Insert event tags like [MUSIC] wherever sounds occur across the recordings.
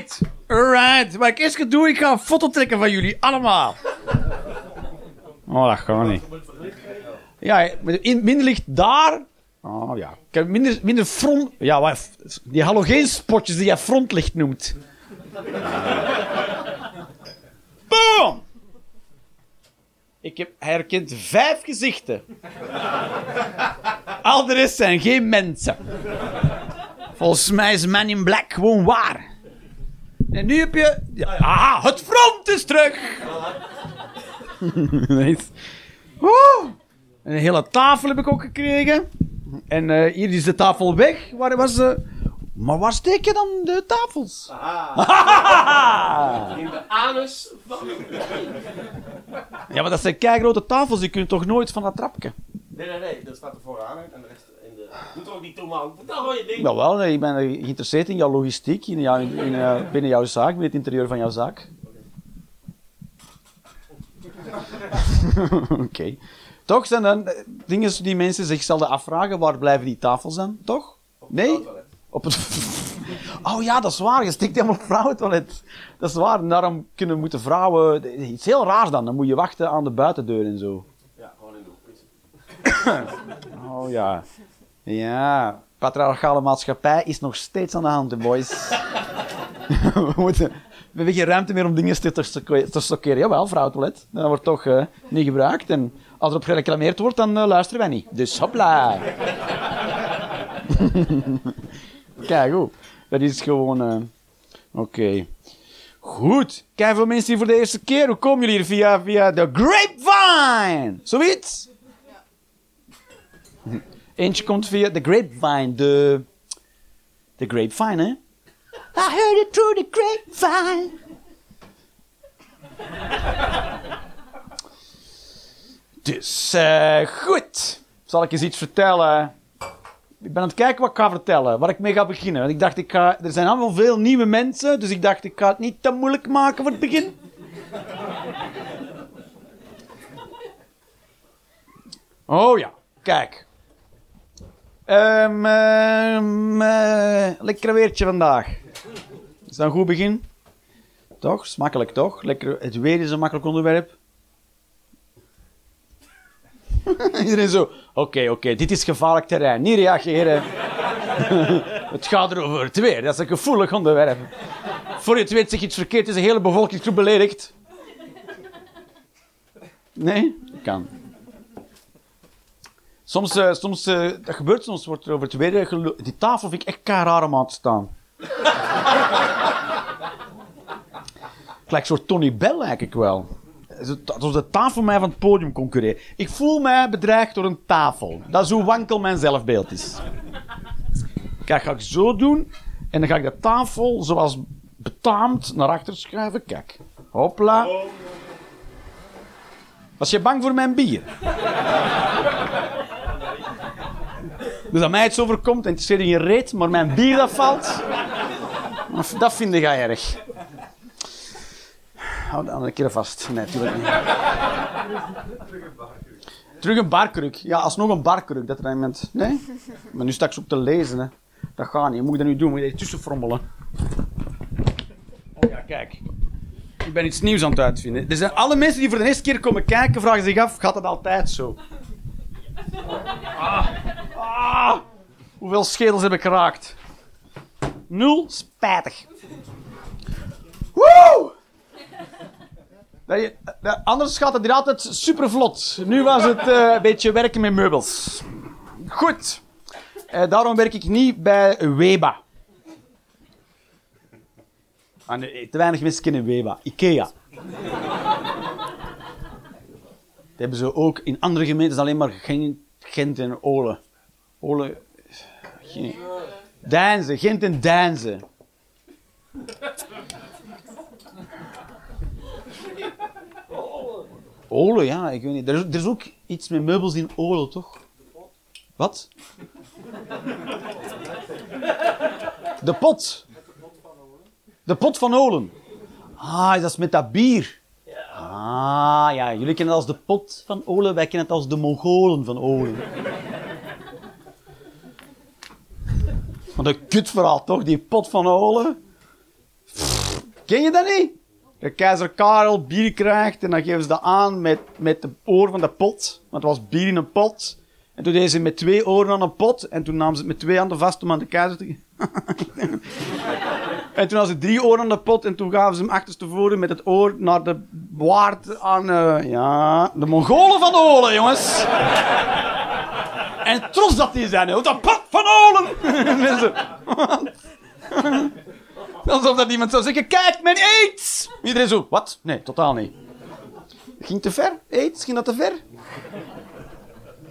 Alright, alright. Wat ik eerst ga doen, ik ga een foto trekken van jullie, allemaal. Oh, dat gaat niet. Ja, in, minder ligt daar. Oh ja. Ik heb minder, minder front. Ja, wat, die halogeenspotjes die jij frontlicht noemt. Boom! Ik heb herkend vijf gezichten. Al de rest zijn geen mensen. Volgens mij is Man in Black gewoon waar. En nu heb je... Ah, het front is terug! [LAUGHS] nice. Woe! Een hele tafel heb ik ook gekregen. En uh, hier is de tafel weg. Waar was ze? Maar waar steek je dan de tafels? [LAUGHS] In de anus van... ja, maar dat zijn keigrote tafels. Die kunnen toch nooit van dat trapje? Nee, nee, nee. Dat staat er vooraan en de rest Doe toch niet gewoon je. Nou nee, ik ben geïnteresseerd in jouw logistiek, in jou, in, in, uh, binnen jouw zaak, binnen het interieur van jouw zaak. [LAUGHS] Oké. Okay. Toch zijn dan eh, dingen die mensen zich zelden afvragen, waar blijven die tafels dan? Toch? Nee? Op het... [LAUGHS] Oh ja, dat is waar. Je stikt helemaal op vrouwentoilet. Dat is waar. En daarom kunnen moeten vrouwen... Iets heel raars dan. Dan moet je wachten aan de buitendeur en zo. Ja, gewoon in de hoek [LAUGHS] Oh ja. Ja. Patriarchale maatschappij is nog steeds aan de hand, boys. [LAUGHS] we, moeten, we hebben geen ruimte meer om dingen te, te stockeren. Jawel, vrouwentoilet. Dat wordt toch uh, niet gebruikt. En als er op gereclameerd wordt, dan uh, luisteren wij niet. Dus hopla. [LAUGHS] Kijk, goed. Dat is gewoon... Uh... Oké. Okay. Goed. Kijk, veel mensen hier voor de eerste keer. Hoe komen jullie hier? Via, via de Grapevine. Zoiets? Eentje komt via de Grapevine. De... De Grapevine, hè? I heard it through the grapevine. Dus, uh, goed. Zal ik eens iets vertellen? Ik ben aan het kijken wat ik ga vertellen, waar ik mee ga beginnen. Want ik dacht, ik ga, er zijn allemaal veel nieuwe mensen, dus ik dacht, ik ga het niet te moeilijk maken voor het begin. Oh ja, kijk. Um, um, uh, lekker weertje vandaag. Is dat een goed begin? Toch? Smakelijk toch? Lekker, het weer is een makkelijk onderwerp. [LAUGHS] Iedereen zo, oké, oké, dit is gevaarlijk terrein. Niet reageren. [LAUGHS] het gaat erover het weer. Dat is een gevoelig onderwerp. Voor je het weet zich iets verkeerd, is een hele bevolkingsgroep beledigd. Nee? Kan. Soms, uh, soms uh, dat gebeurt soms, wordt er over het weer Die tafel vind ik echt raar om aan te staan. [LAUGHS] Gelijk soort Tony Bell eigenlijk wel. Alsof de tafel mij van het podium concurreert. Ik voel mij bedreigd door een tafel. Dat is hoe wankel mijn zelfbeeld is. Kijk, ga ik zo doen. En dan ga ik de tafel, zoals betaamt, naar achter schuiven. Kijk. Hopla. Was je bang voor mijn bier? Dus dat mij iets overkomt, het is geen reet, maar mijn bier dat valt, dat vind ik erg. Hou dan een keer vast. Nee, natuurlijk niet. Terug een barkruk. Ja, alsnog een barkruk. Dat er iemand... Nee? Maar nu straks op te lezen, hè. Dat gaat niet. Moet je dat nu doen? Moet je tussen frommelen? Oh ja, kijk. Ik ben iets nieuws aan het uitvinden. Er zijn alle mensen die voor de eerste keer komen kijken, vragen zich af, gaat het altijd zo? Ah. Ah. Hoeveel schedels heb ik geraakt? Nul? Spijtig. Woe! Dat dat, anders gaat het hier altijd super vlot. Nu was het uh, een beetje werken met meubels. Goed. Uh, daarom werk ik niet bij Weba. Ah, te weinig mensen kennen Weba. Ikea. Dat hebben ze ook in andere gemeentes alleen maar Gent en Olen. Olen. Deinzen, Gent en Deinzen. Olen, ja, ik weet niet. Er er is ook iets met meubels in Olen, toch? Wat? De pot. De pot van Olen. Ah, dat is met dat bier. Ah, ja, jullie kennen het als de pot van Olen, wij kennen het als de Mongolen van Olen. Wat een kutverhaal, toch? Die pot van Olen. Ken je dat niet? De keizer Karel bier krijgt en dan geven ze dat aan met, met de oor van de pot. Want het was bier in een pot. En toen deden ze met twee oren aan een pot. En toen namen ze het met twee handen vast om aan de keizer te. [LAUGHS] en toen hadden ze drie oren aan de pot. En toen gaven ze hem achterstevoren met het oor naar de waard aan... eh, ja, de Mongolen van Olen, jongens. en trots dat die zijn. hè. De pot van Olen. [LAUGHS] [LAUGHS] Alsof dat iemand zou zeggen, kijk, mijn aids! Iedereen zo, wat? Nee, totaal niet. Ging te ver? AIDS, ging dat te ver?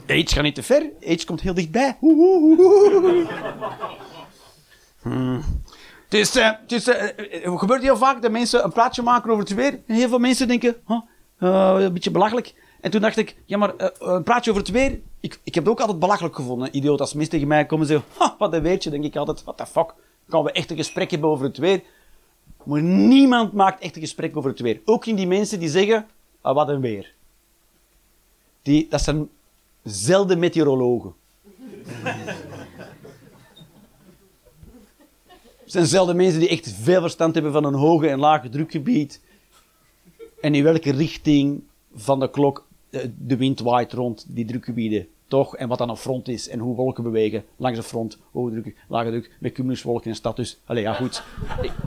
AIDS gaat niet te ver. AIDS komt heel dichtbij. Het, is, eh, is, eh, het gebeurt heel vaak dat mensen een plaatje maken over het weer. En heel veel mensen denken, eh, een beetje belachelijk. En toen dacht ik, ja maar eh, een plaatje over het weer. Ik, ik heb het ook altijd belachelijk gevonden. Idioot als mensen tegen mij komen en zeggen, wat een weertje. denk ik altijd, what the fuck. Gaan we echt een gesprek hebben over het weer? Maar niemand maakt echt een gesprek over het weer. Ook niet die mensen die zeggen, ah, wat een weer. Die, dat zijn zelden meteorologen. Het zijn zelden mensen die echt veel verstand hebben van een hoge en lage drukgebied. En in welke richting van de klok eh, de wind waait rond die drukgebieden. Toch? En wat dan een front is. En hoe wolken bewegen langs een front. Hoge druk, lage druk, met cumuluswolken en status. Allee, ja goed.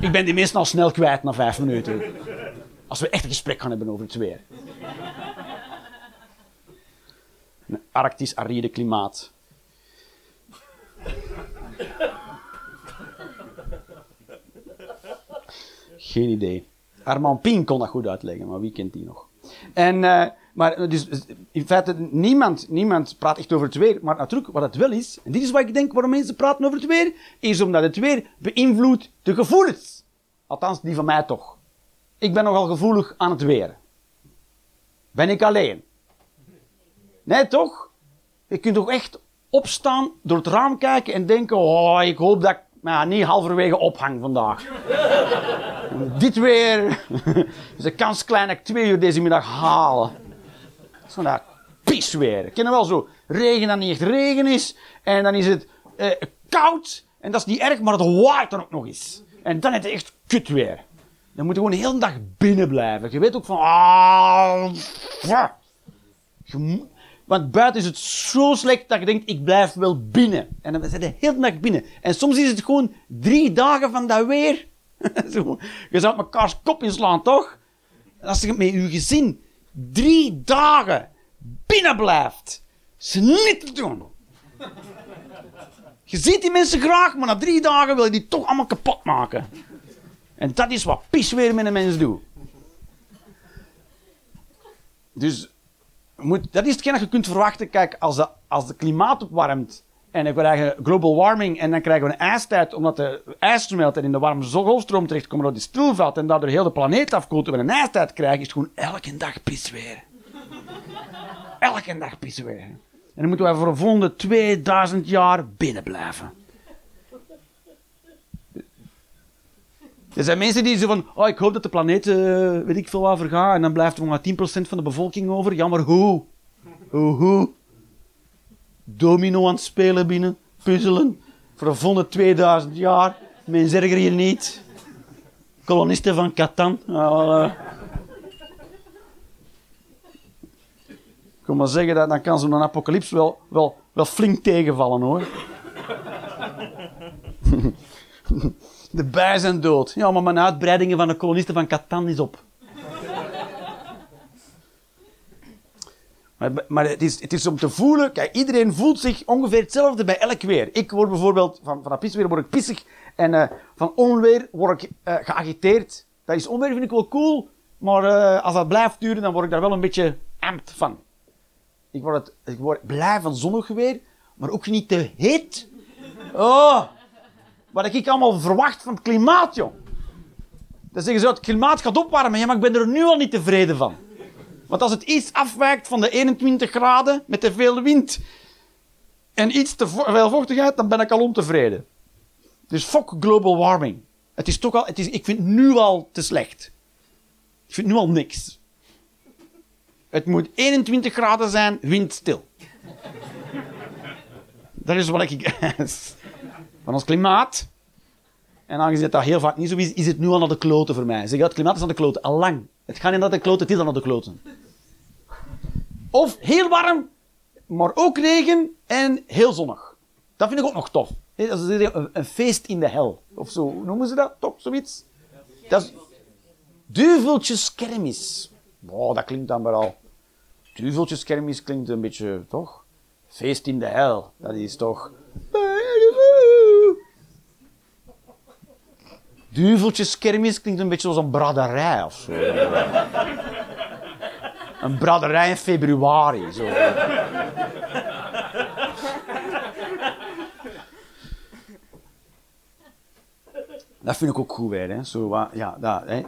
Ik, ben die meestal al snel kwijt na vijf minuten. Als we echt een gesprek gaan hebben over het weer. Een arctisch aride klimaat. Geen idee. Armand Pien kon dat goed uitleggen, maar wie kent die nog? En, eh, maar dus, in feite, niemand, niemand praat echt over het weer. Maar natuurlijk, wat het wel is, en dit is wat ik denk waarom mensen praten over het weer, is omdat het weer beïnvloedt de gevoelens. Althans, die van mij toch. Ik ben nogal gevoelig aan het weer. Ben ik alleen? Nee, toch? Je kunt toch echt opstaan, door het raam kijken en denken, oh, ik hoop dat nou, niet halverwege ophang vandaag. Dit weer. [LAUGHS] is de kans klein dat ik twee uur deze middag haal. Zo'n dat pisweer. Ik ken het wel zo. Regen dat niet echt regen is. En dan is het eh, koud. En dat is niet erg, maar het waait dan ook nog eens. En dan is het echt kut weer. Dan moet je gewoon de hele dag binnen blijven. Je weet ook van... Ah, ja. Je want buiten is het zo slecht dat je denkt, ik blijf wel binnen. En dan zijn de hele dag binnen. En soms is het gewoon drie dagen van dat weer. [LAUGHS] Je zou mekaars kop inslaan, toch? Als je met je gezin drie dagen binnen blijft, is niet te doen. Je ziet die mensen graag, maar na drie dagen wil je die toch allemaal kapot maken. En dat is wat pisweer met een mens doet. Dus dat is hetgeen dat je kunt verwachten. Kijk, als de, als de klimaat opwarmt en we krijgen global warming en dan krijgen we een ijstijd omdat de ijs smelt en in de warme golfstroom terechtkomt dat die stilvalt en daardoor heel de planeet afkoelt en we een ijstijd krijgen, is het gewoon elke dag pisweer. elke dag pisweer. En dan moeten wij voor de volgende 2000 jaar binnen blijven. Er zijn mensen die zeggen van, oh, ik hoop dat de planeet, eh, weet ik veel waar, vergaat. En dan blijft er maar 10% van de bevolking over. Ja, maar hoe? Hoe? Domino aan het spelen binnen, puzzelen. Voor de volgende 2000 jaar. Mensen erger je niet. Kolonisten van Catan. Eh. Ik kan maar zeggen, dat, dan kan zo'n apocalyps wel, wel, wel flink tegenvallen hoor. [LAUGHS] De bijen dood. Ja, maar mijn uitbreidingen van de kolonisten van Catan is op. Maar, maar het, is, het is om te voelen... Kijk, iedereen voelt zich ongeveer hetzelfde bij elk weer. Ik word bijvoorbeeld... Van, van word ik pissig. En eh, van onweer word ik eh, geagiteerd. Dat is onweer vind ik wel cool. Maar eh, als dat blijft duren, dan word ik daar wel een beetje amped van. Ik word, het, ik word blij van zonnig weer. Maar ook niet te heet. Oh... Wat ik allemaal verwacht van het klimaat, joh. Dan zeggen ze, het klimaat gaat opwarmen. Ja, maar ik ben er nu al niet tevreden van. Want als het iets afwijkt van de 21 graden met te veel wind en iets te veel vochtigheid, dan ben ik al ontevreden. Dus fuck global warming. Het is toch al, het is, ik vind het nu al te slecht. Ik vind nu al niks. Het moet 21 graden zijn, windstil. Dat is wat ik [LAUGHS] van ons klimaat. En En aangezien dat heel vaak niet zo is, is het nu al naar de kloten voor mij. Zeg, ja, het klimaat is aan de kloten, al lang. Het gaat niet naar de kloten, het is al naar de kloten. Of heel warm, maar ook regen en heel zonnig. Dat vind ik ook nog tof. Dat een, feest in de hel. Of zo, noemen ze dat? Toch, zoiets? Dat is duveltjeskermis. Wow, dat klinkt dan maar al. Duveltjeskermis klinkt een beetje, toch? Feest in de hel, dat is toch... Duveltjeskermis klinkt een beetje als een braderij of zo. Een braderij in februari. Zo. Dat vind ik ook goed. Hè. Zo, ja, dat, hè.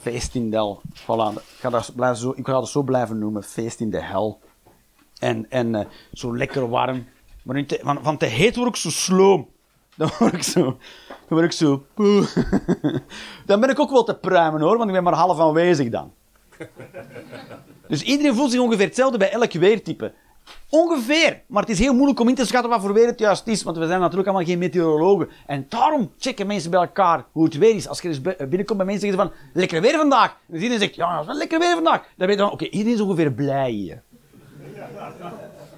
Feest in de hel. Ik, ga dat zo, ik ga zo blijven noemen. Feest in de hel. En, en eh, zo lekker warm. Maar te- van, van heet word ik zo sloom. Dan word ik zo... Dan word ik zo... Dan ben ik ook wel te pruimen hoor, want ik ben maar half aanwezig dan. Dus iedereen voelt zich ongeveer hetzelfde bij elk weertype. Ongeveer. Maar het is heel moeilijk om in te schatten wat voor weer het juist is. Want we zijn natuurlijk allemaal geen meteorologen. En daarom checken mensen bij elkaar hoe het weer is. Als je dus bi- binnenkomt bij mensen zeggen van... Lekker weer vandaag. En iedereen zegt... Ja, het is wel lekker weer vandaag. Dan weet je dan... Oké, iedereen is ongeveer blij hier.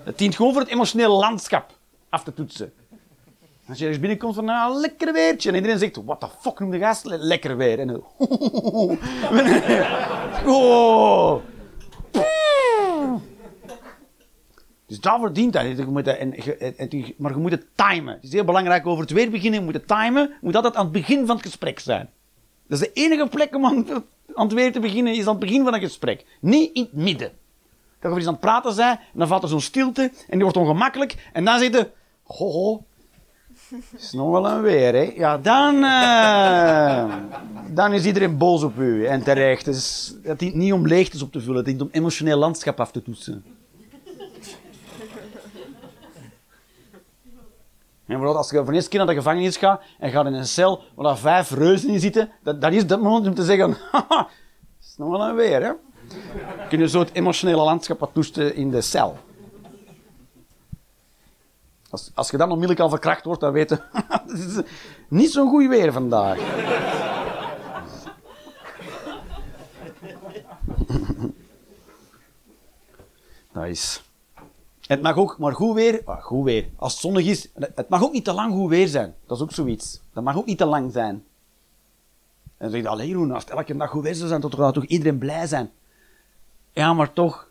Het dient gewoon voor het emotionele landschap af te toetsen. Als je ergens binnenkomt van, nou, lekker weertje. En iedereen zegt, what the fuck noem de gast? Le- Lekker weer. En dan, [LAUGHS] oh. [LAUGHS] Dus dat. En- en- maar je moet het timen. Het is heel belangrijk over het weer beginnen. Je moet het timen. Moet altijd aan het begin van het gesprek zijn. Dat is de enige plek om aan, het weer te beginnen, is aan het begin van een gesprek. Niet in het midden. Dat je eens aan het praten bent, en dan valt er zo'n stilte, en die wordt ongemakkelijk, en dan zit je... Ho, ho. Is nog wel een weer, hè. Ja, dan... eh, dan is iedereen boos op u, en terecht. Dus het dient niet om leegtes op te vullen, het dient om emotioneel landschap af te toetsen. En bijvoorbeeld als je voor de eerste keer naar de gevangenis gaat en gaat in een cel waar vijf reuzen in zitten, dat, dat is dat moment om te zeggen, [LAUGHS] haha, is nog wel een weer, hè. Kun je zo het emotionele landschap wat toesten in de cel. Als, als je dan onmiddellijk al verkracht wordt, dan weet je, [LAUGHS] het niet zo'n goed weer vandaag. [LAUGHS] Dat is... Het mag ook maar goed weer, ah, goed weer, als het zonnig is, het mag ook niet te lang goed weer zijn. Dat is ook zoiets. Dat mag ook niet te lang zijn. En dan zeg je, allee Jeroen, als het elke dag goed weer zou zijn, dan gaat toch iedereen blij zijn. Ja, maar toch,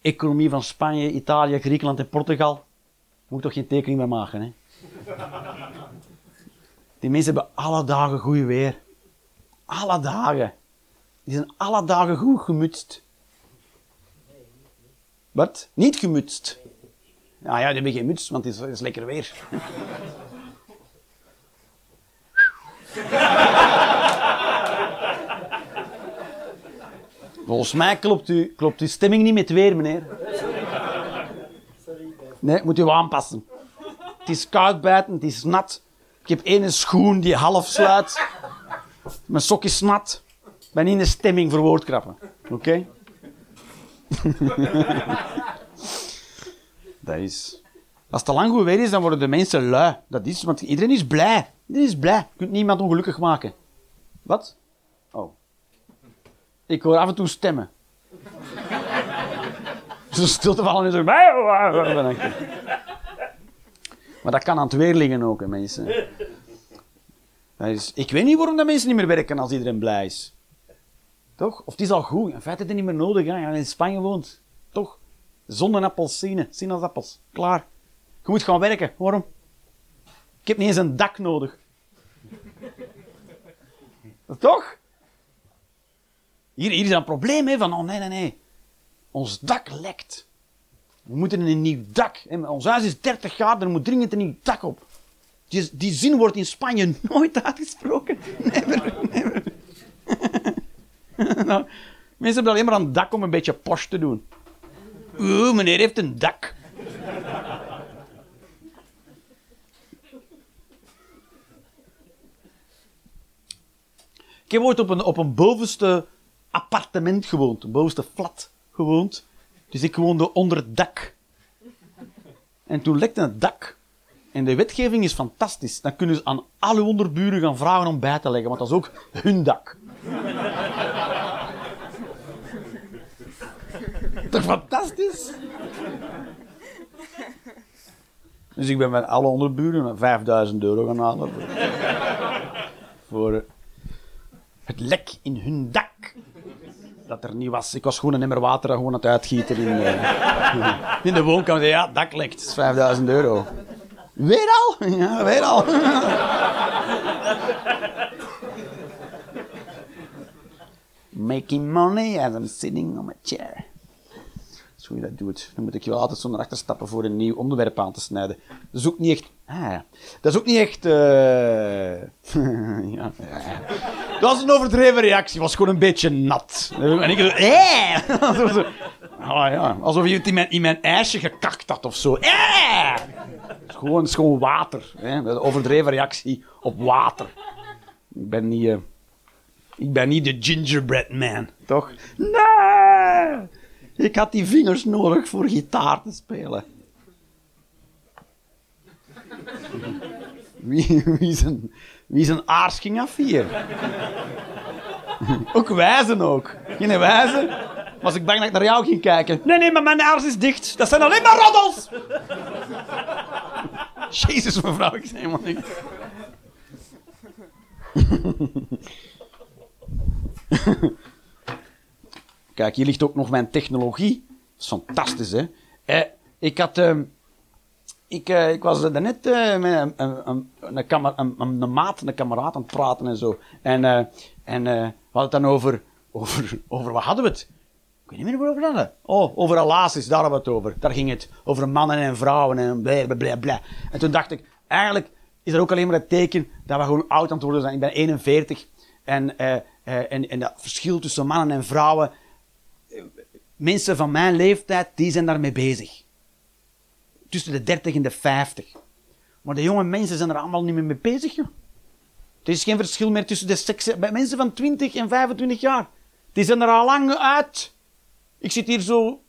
economie van Spanje, Italië, Griekenland en Portugal, moet toch geen tekening meer maken, hè? Die mensen hebben alle dagen goed weer. Alle dagen. Die zijn alle dagen goed gemutst. Wat? Niet gemutst. Ja, ja, die hebben geen muts, want het is, het is lekker weer. Volgens mij klopt, u, klopt uw stemming niet met weer, meneer. Nee, moet u aanpassen. Het is koud buiten, het is nat. Ik heb één schoen die half sluit. Mijn sok is nat. Ik ben niet in de stemming voor woordkrappen. Oké? [LAUGHS] Dat is... Als het te lang goed weer is, dan worden de mensen lui. Dat is, want iedereen is blij. Iedereen is blij. Je kunt niemand ongelukkig maken. Wat? Ik hoor af en toe stemmen. [LAUGHS] Zo stil te vallen en zo... Maar dat kan aan het weer liggen ook, mensen. Ik weet niet waarom dat mensen niet meer werken als iedereen blij is. Toch? Of het is al goed. In feite is het niet meer nodig. Hè. Je in Spanje woont. Toch? Zon en appelsine. Sinaasappels. Klaar. Je moet gaan werken. Waarom? Ik heb niet eens een dak nodig. [LAUGHS] Toch? Hier, hier is een probleem, hè, van, oh nee, nee, nee. Ons dak lekt. We moeten een nieuw dak. hè. Ons huis is 30 jaar, er moet dringend een nieuw dak op. Die, die zin wordt in Spanje [LAUGHS] nooit uitgesproken. Never, never. [LAUGHS] nou, mensen hebben alleen maar een dak om een beetje posh te doen. Oeh, meneer heeft een dak. Ik heb ooit op een, op een bovenste appartement gewoond, een bovenste flat gewoond. Dus ik woonde onder het dak. En toen lekte het dak. En de wetgeving is fantastisch. Dan kunnen ze aan alle onderburen gaan vragen om bij te leggen, want dat is ook hun dak. Toch fantastisch? Dus ik ben met alle onderburen met 5000 euro gaan halen. Voor het lek in hun dak. Dat er niet was. Ik was gewoon een emmer water gewoon aan het uitgieten in, uh, [LAUGHS] in de woonkamer. Ja, dak lekt. Is 5000 euro. Weer al? [LAUGHS] Ja, weer al. [LAUGHS] Making money as I'm sitting on my chair. Zo je dat doet. Dan moet ik je wel altijd zo naar achter stappen voor een nieuw onderwerp aan te snijden. Dat is ook niet echt... Ah, ja. Dat is ook niet echt... Uh... [LAUGHS] ja, ja. Dat was een overdreven reactie. Het was gewoon een beetje nat. En ik zo... Eh! [LAUGHS] oh, ja. Alsof je het in mijn, in mijn ijsje gekakt had of zo. Eh! Het is gewoon, het is gewoon water. Hè? Een overdreven reactie op water. Ik ben niet... Uh... Ik ben niet de gingerbread man, toch? Nee! Ik had die vingers nodig voor gitaar te spelen. Wie, wie, zijn, wie zijn aars ging af hier? ook wijzen ook. Geen wijzen? Was ik bang dat ik naar jou ging kijken? Nee, nee, maar mijn aars is dicht. Dat zijn alleen maar roddels! Jezus, mevrouw, ik zei helemaal niks. Kijk, hier ligt ook nog mijn technologie. Dat is fantastisch, hè? Eh, ik had... Uh, ik, uh, ik was daarnet uh, met een, een, een, kamer, een, een, maat, een kameraad aan het praten en zo. En, uh, en we hadden het dan over, over... Over wat hadden we het? Ik weet niet meer we hadden. Oh, over relaties, daar hadden we het over. Daar ging het over mannen en vrouwen en bla bla bla. bla. En toen dacht ik, eigenlijk is er ook alleen maar het teken dat we gewoon oud aan het worden zijn. Ik ben 41. En, en, en dat verschil tussen mannen en vrouwen mensen van mijn leeftijd, die zijn daarmee bezig. Tussen de 30 en de 50. Maar de jonge mensen zijn er allemaal niet meer mee bezig. Er is geen verschil meer tussen de seksen. Bij mensen van 20 en 25 jaar. Die zijn er al lang uit. Ik zit hier zo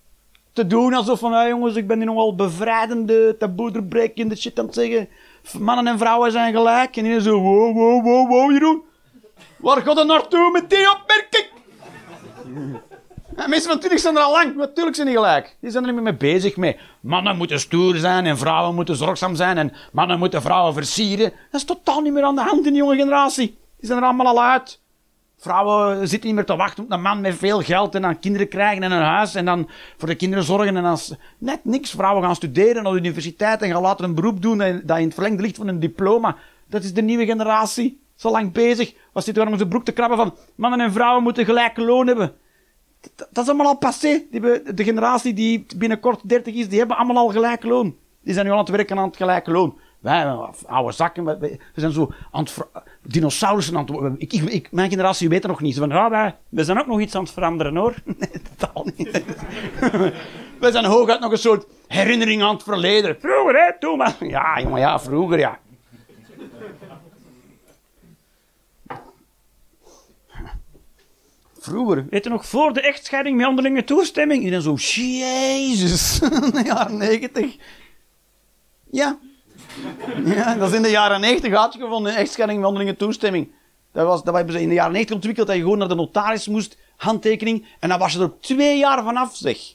te doen alsof van, ah, jongens, ik ben hier nogal bevrijdende, taboe shit aan het zeggen. Mannen en vrouwen zijn gelijk. En die zo, wow, wow, wow, wow, Jeroen. Waar gaat het naartoe met die opmerking? Mensen van 20 zijn er al lang. Natuurlijk zijn die gelijk. Die zijn er niet meer bezig mee. Mannen moeten stoer zijn en vrouwen moeten zorgzaam zijn en mannen moeten vrouwen versieren. Dat is totaal niet meer aan de hand in de jonge generatie. Die zijn er allemaal al uit. Vrouwen zitten niet meer te wachten op een man met veel geld en dan kinderen krijgen en een huis en dan voor de kinderen zorgen en dan net niks. Vrouwen gaan studeren naar de universiteit en gaan later een beroep doen dat in het verlengde ligt van een diploma. Dat is de nieuwe generatie. Zo lang bezig. Wat zitten we om onze broek te krabben van mannen en vrouwen moeten gelijke loon hebben dat is allemaal al passé. De generatie die binnenkort 30 is, die hebben allemaal al gelijk loon. Die zijn nu aan het werken aan het gelijke loon. Wij, oude zakken, we zijn zo aan het dinosaurussen aan het ik, ik, Mijn generatie weet er nog niet. Van, ja, wij, we zijn ook nog iets aan het veranderen hoor. [LAUGHS] Nee, totaal niet. [LAUGHS] we zijn hooguit nog een soort herinnering aan het verleden. Vroeger, hè, toen maar. Ja, jongen, ja, vroeger, ja. Vroeger, weet je nog, voor de echtscheiding met onderlinge toestemming. En dan zo, jezus, [LAUGHS] de jaren negentig. Ja. ja, dat is in de jaren negentig uitgevonden, echtscheiding met onderlinge toestemming. Dat, was, dat hebben ze in de jaren negentig ontwikkeld, dat je gewoon naar de notaris moest, handtekening, en dan was je er twee jaar vanaf, zeg. [LAUGHS]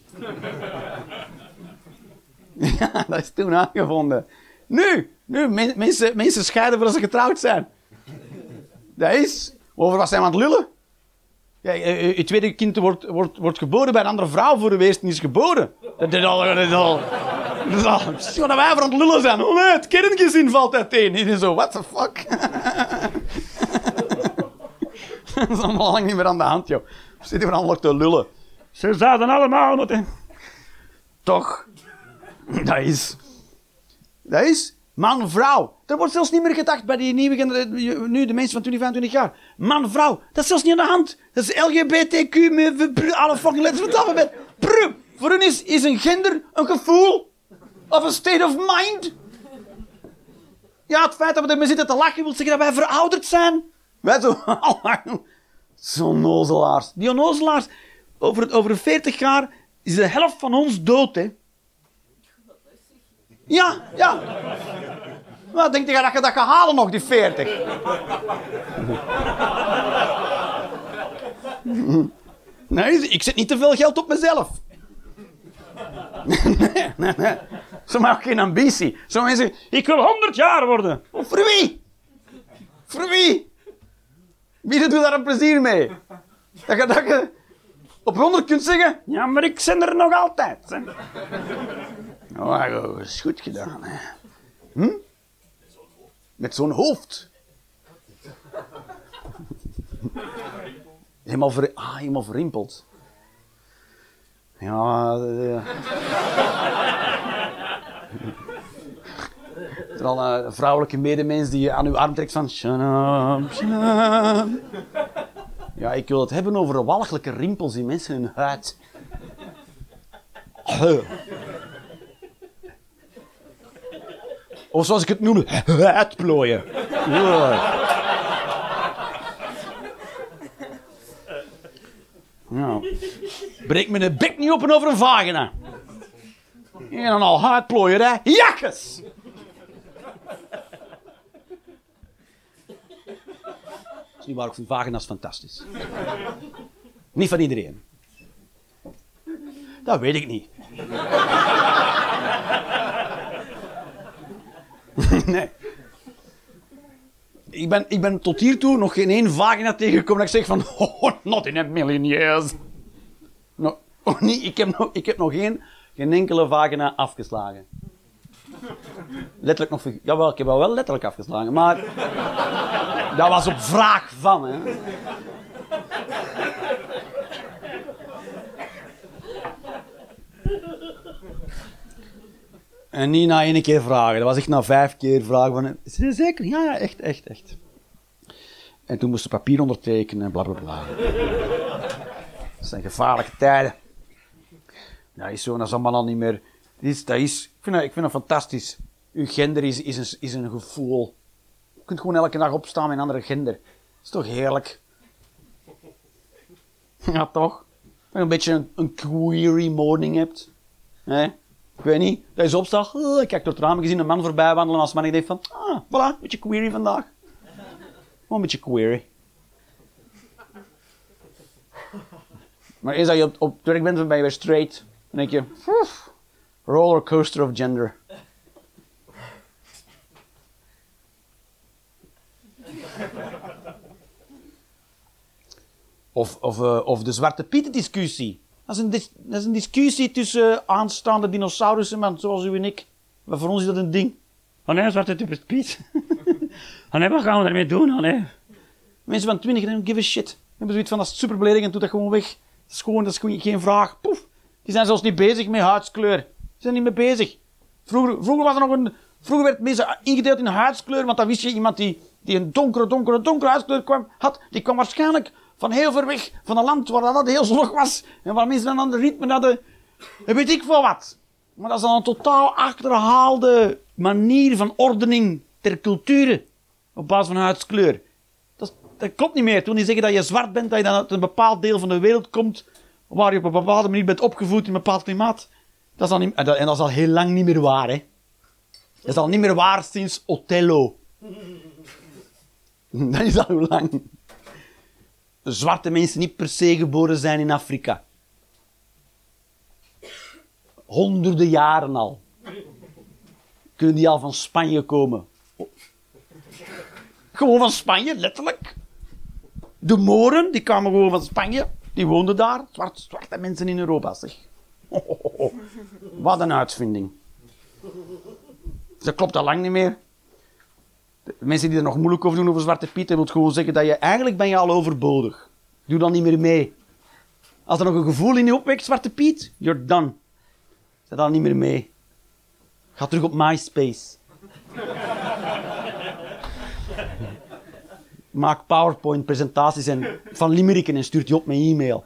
ja, dat is toen aangevonden. Nu, nu, mensen, mensen scheiden voordat ze getrouwd zijn. Dat is, over wat zijn we aan het lullen? Ja, je, tweede kind wordt, wordt, wordt geboren bij een andere vrouw voor de eerste is geboren. Dat is al... Dat is al... Al... Wat wij voor aan het lullen zijn. Oh nee, het kerngezin valt uiteen. En zo, what the fuck? dat is allemaal lang niet meer aan de hand, joh. We zitten hier allemaal te lullen. Ze zaten allemaal... Toch? Dat is... Dat is... Man, vrouw. Er wordt zelfs niet meer gedacht bij die nieuwe nu de mensen van 20, 25 jaar. Man, vrouw. Dat is zelfs niet aan de hand. Dat is LGBTQ alle fucking letters van het alfabet. Voor hen is, is een gender een gevoel. Of een state of mind. Ja, het feit dat we ermee zitten te lachen wil zeggen dat wij verouderd zijn. Wij zo, [LAUGHS] zo'n nozelaars. Die nozelaars, over, over 40 jaar is de helft van ons dood, hè. Ja, ja. Nou, denk je dat je dat gaat halen nog, die 40? Nee, ik zet niet te veel geld op mezelf. Nee, nee, nee. Ze maken geen ambitie. Zo mensen, ik wil 100 jaar worden. Voor wie? Voor wie? Wie doet daar een plezier mee? Dat je, dat op 100 kunt zeggen, ja, maar ik ben er nog altijd. Oh, dat is goed gedaan. Hè. Hm? Met zo'n hoofd. Helemaal, ver, ah, helemaal verrimpeld. Ja, eh. Er al een vrouwelijke medemens die je aan uw arm trekt van... Ja, ik wil het hebben over de walgelijke rimpels in mensen hun huid. Huh. Of zoals ik het noem, huidplooien. Ja. Nou, breek me de bek niet open over een vagina. En dan al huidplooierij. Jakkes! Dat is niet waar, ik vind vagina's fantastisch. Niet van iedereen. Dat weet ik niet. [LAUGHS] nee. Ik ben, ik ben tot hiertoe nog geen één vagina tegengekomen dat ik zeg van, [LAUGHS] oh, not in a million years. [LAUGHS] Oh, niet, ik, heb nog, ik heb nog geen, geen enkele vagina afgeslagen. Letterlijk nog, jawel, ik heb wel wel letterlijk afgeslagen, maar dat was op vraag van, hè. En niet na één keer vragen. Dat was echt na vijf keer vragen van... Is zeker? Ja, ja, echt, echt, echt. En toen moest papier ondertekenen en bla bla bla. [LAUGHS] Dat zijn gevaarlijke tijden. Dat is zo, dat is allemaal al niet meer... Dat is, dat is, ik, vind dat, ik fantastisch. Uw gender is, is, een, is een gevoel. Je kunt gewoon elke dag opstaan met een andere gender. Dat is toch heerlijk? Ja, toch? Dat je een beetje een, een query morning hebt. Ik weet niet, dat je opstaat, oh, ik kijk door het raam, gezien een man voorbij wandelen als man. Ik denk van, ah, voilà, een beetje query vandaag. Gewoon een beetje query. Maar eens dat je op, op werk bent, ben je weer straight. Dan denk je, "Oef, rollercoaster of gender. Of, of, eh, of de Zwarte Pieten discussie. Dat is, een dat is een discussie tussen aanstaande dinosaurussen, man, zoals u en ik. Maar voor ons is dat een ding. Oh nee, Zwarte Piet. [LAUGHS] oh nee, wat gaan we daarmee doen? Nee. Mensen van 20 don't give a shit. Hebben zoiets van, dat is super beledigend, doe dat gewoon weg. Dat is gewoon, dat is gewoon geen vraag. Poef. Die zijn zelfs niet bezig met huidskleur. Die zijn niet mee bezig. Vroeger, vroeger was er nog een... Vroeger werd mensen ingedeeld in huidskleur, want dan wist je iemand die, die een donkere, donkere, donkere huidskleur kwam, had, die kwam waarschijnlijk van heel ver weg, van een land waar dat heel zonnig was, en waar mensen een ander ritme hadden, en weet ik veel wat. Maar dat is dan een totaal achterhaalde manier van ordening ter cultuur, op basis van huidskleur. Dat, dat klopt niet meer. Toen die zeggen dat je zwart bent, dat je dan uit een bepaald deel van de wereld komt, waar je op een bepaalde manier bent opgevoed in een bepaald klimaat. Dat is al niet, en dat en dat is al heel lang niet meer waar, hè. Dat is al niet meer waar sinds Othello. [LAUGHS] Dat is al hoe lang. Zwarte mensen niet per se geboren zijn in Afrika. Honderden jaren al. Kunnen die al van Spanje komen? Gewoon van Spanje, letterlijk. De Moren, die kwamen gewoon van Spanje. Die woonden daar. Zwart, zwarte mensen in Europa, zeg. [LAUGHS] Wat een uitvinding. Dat klopt al lang niet meer. Mensen die er nog moeilijk over doen over Zwarte Piet, dat wil gewoon zeggen dat je eigenlijk ben je al overbodig. Doe dan niet meer mee. Als er nog een gevoel in je opwekt, Zwarte Piet, you're done. Zet dan niet meer mee. Ga terug op MySpace. [LAUGHS] Maak PowerPoint-presentaties en van limericken en stuurt die op met e-mail.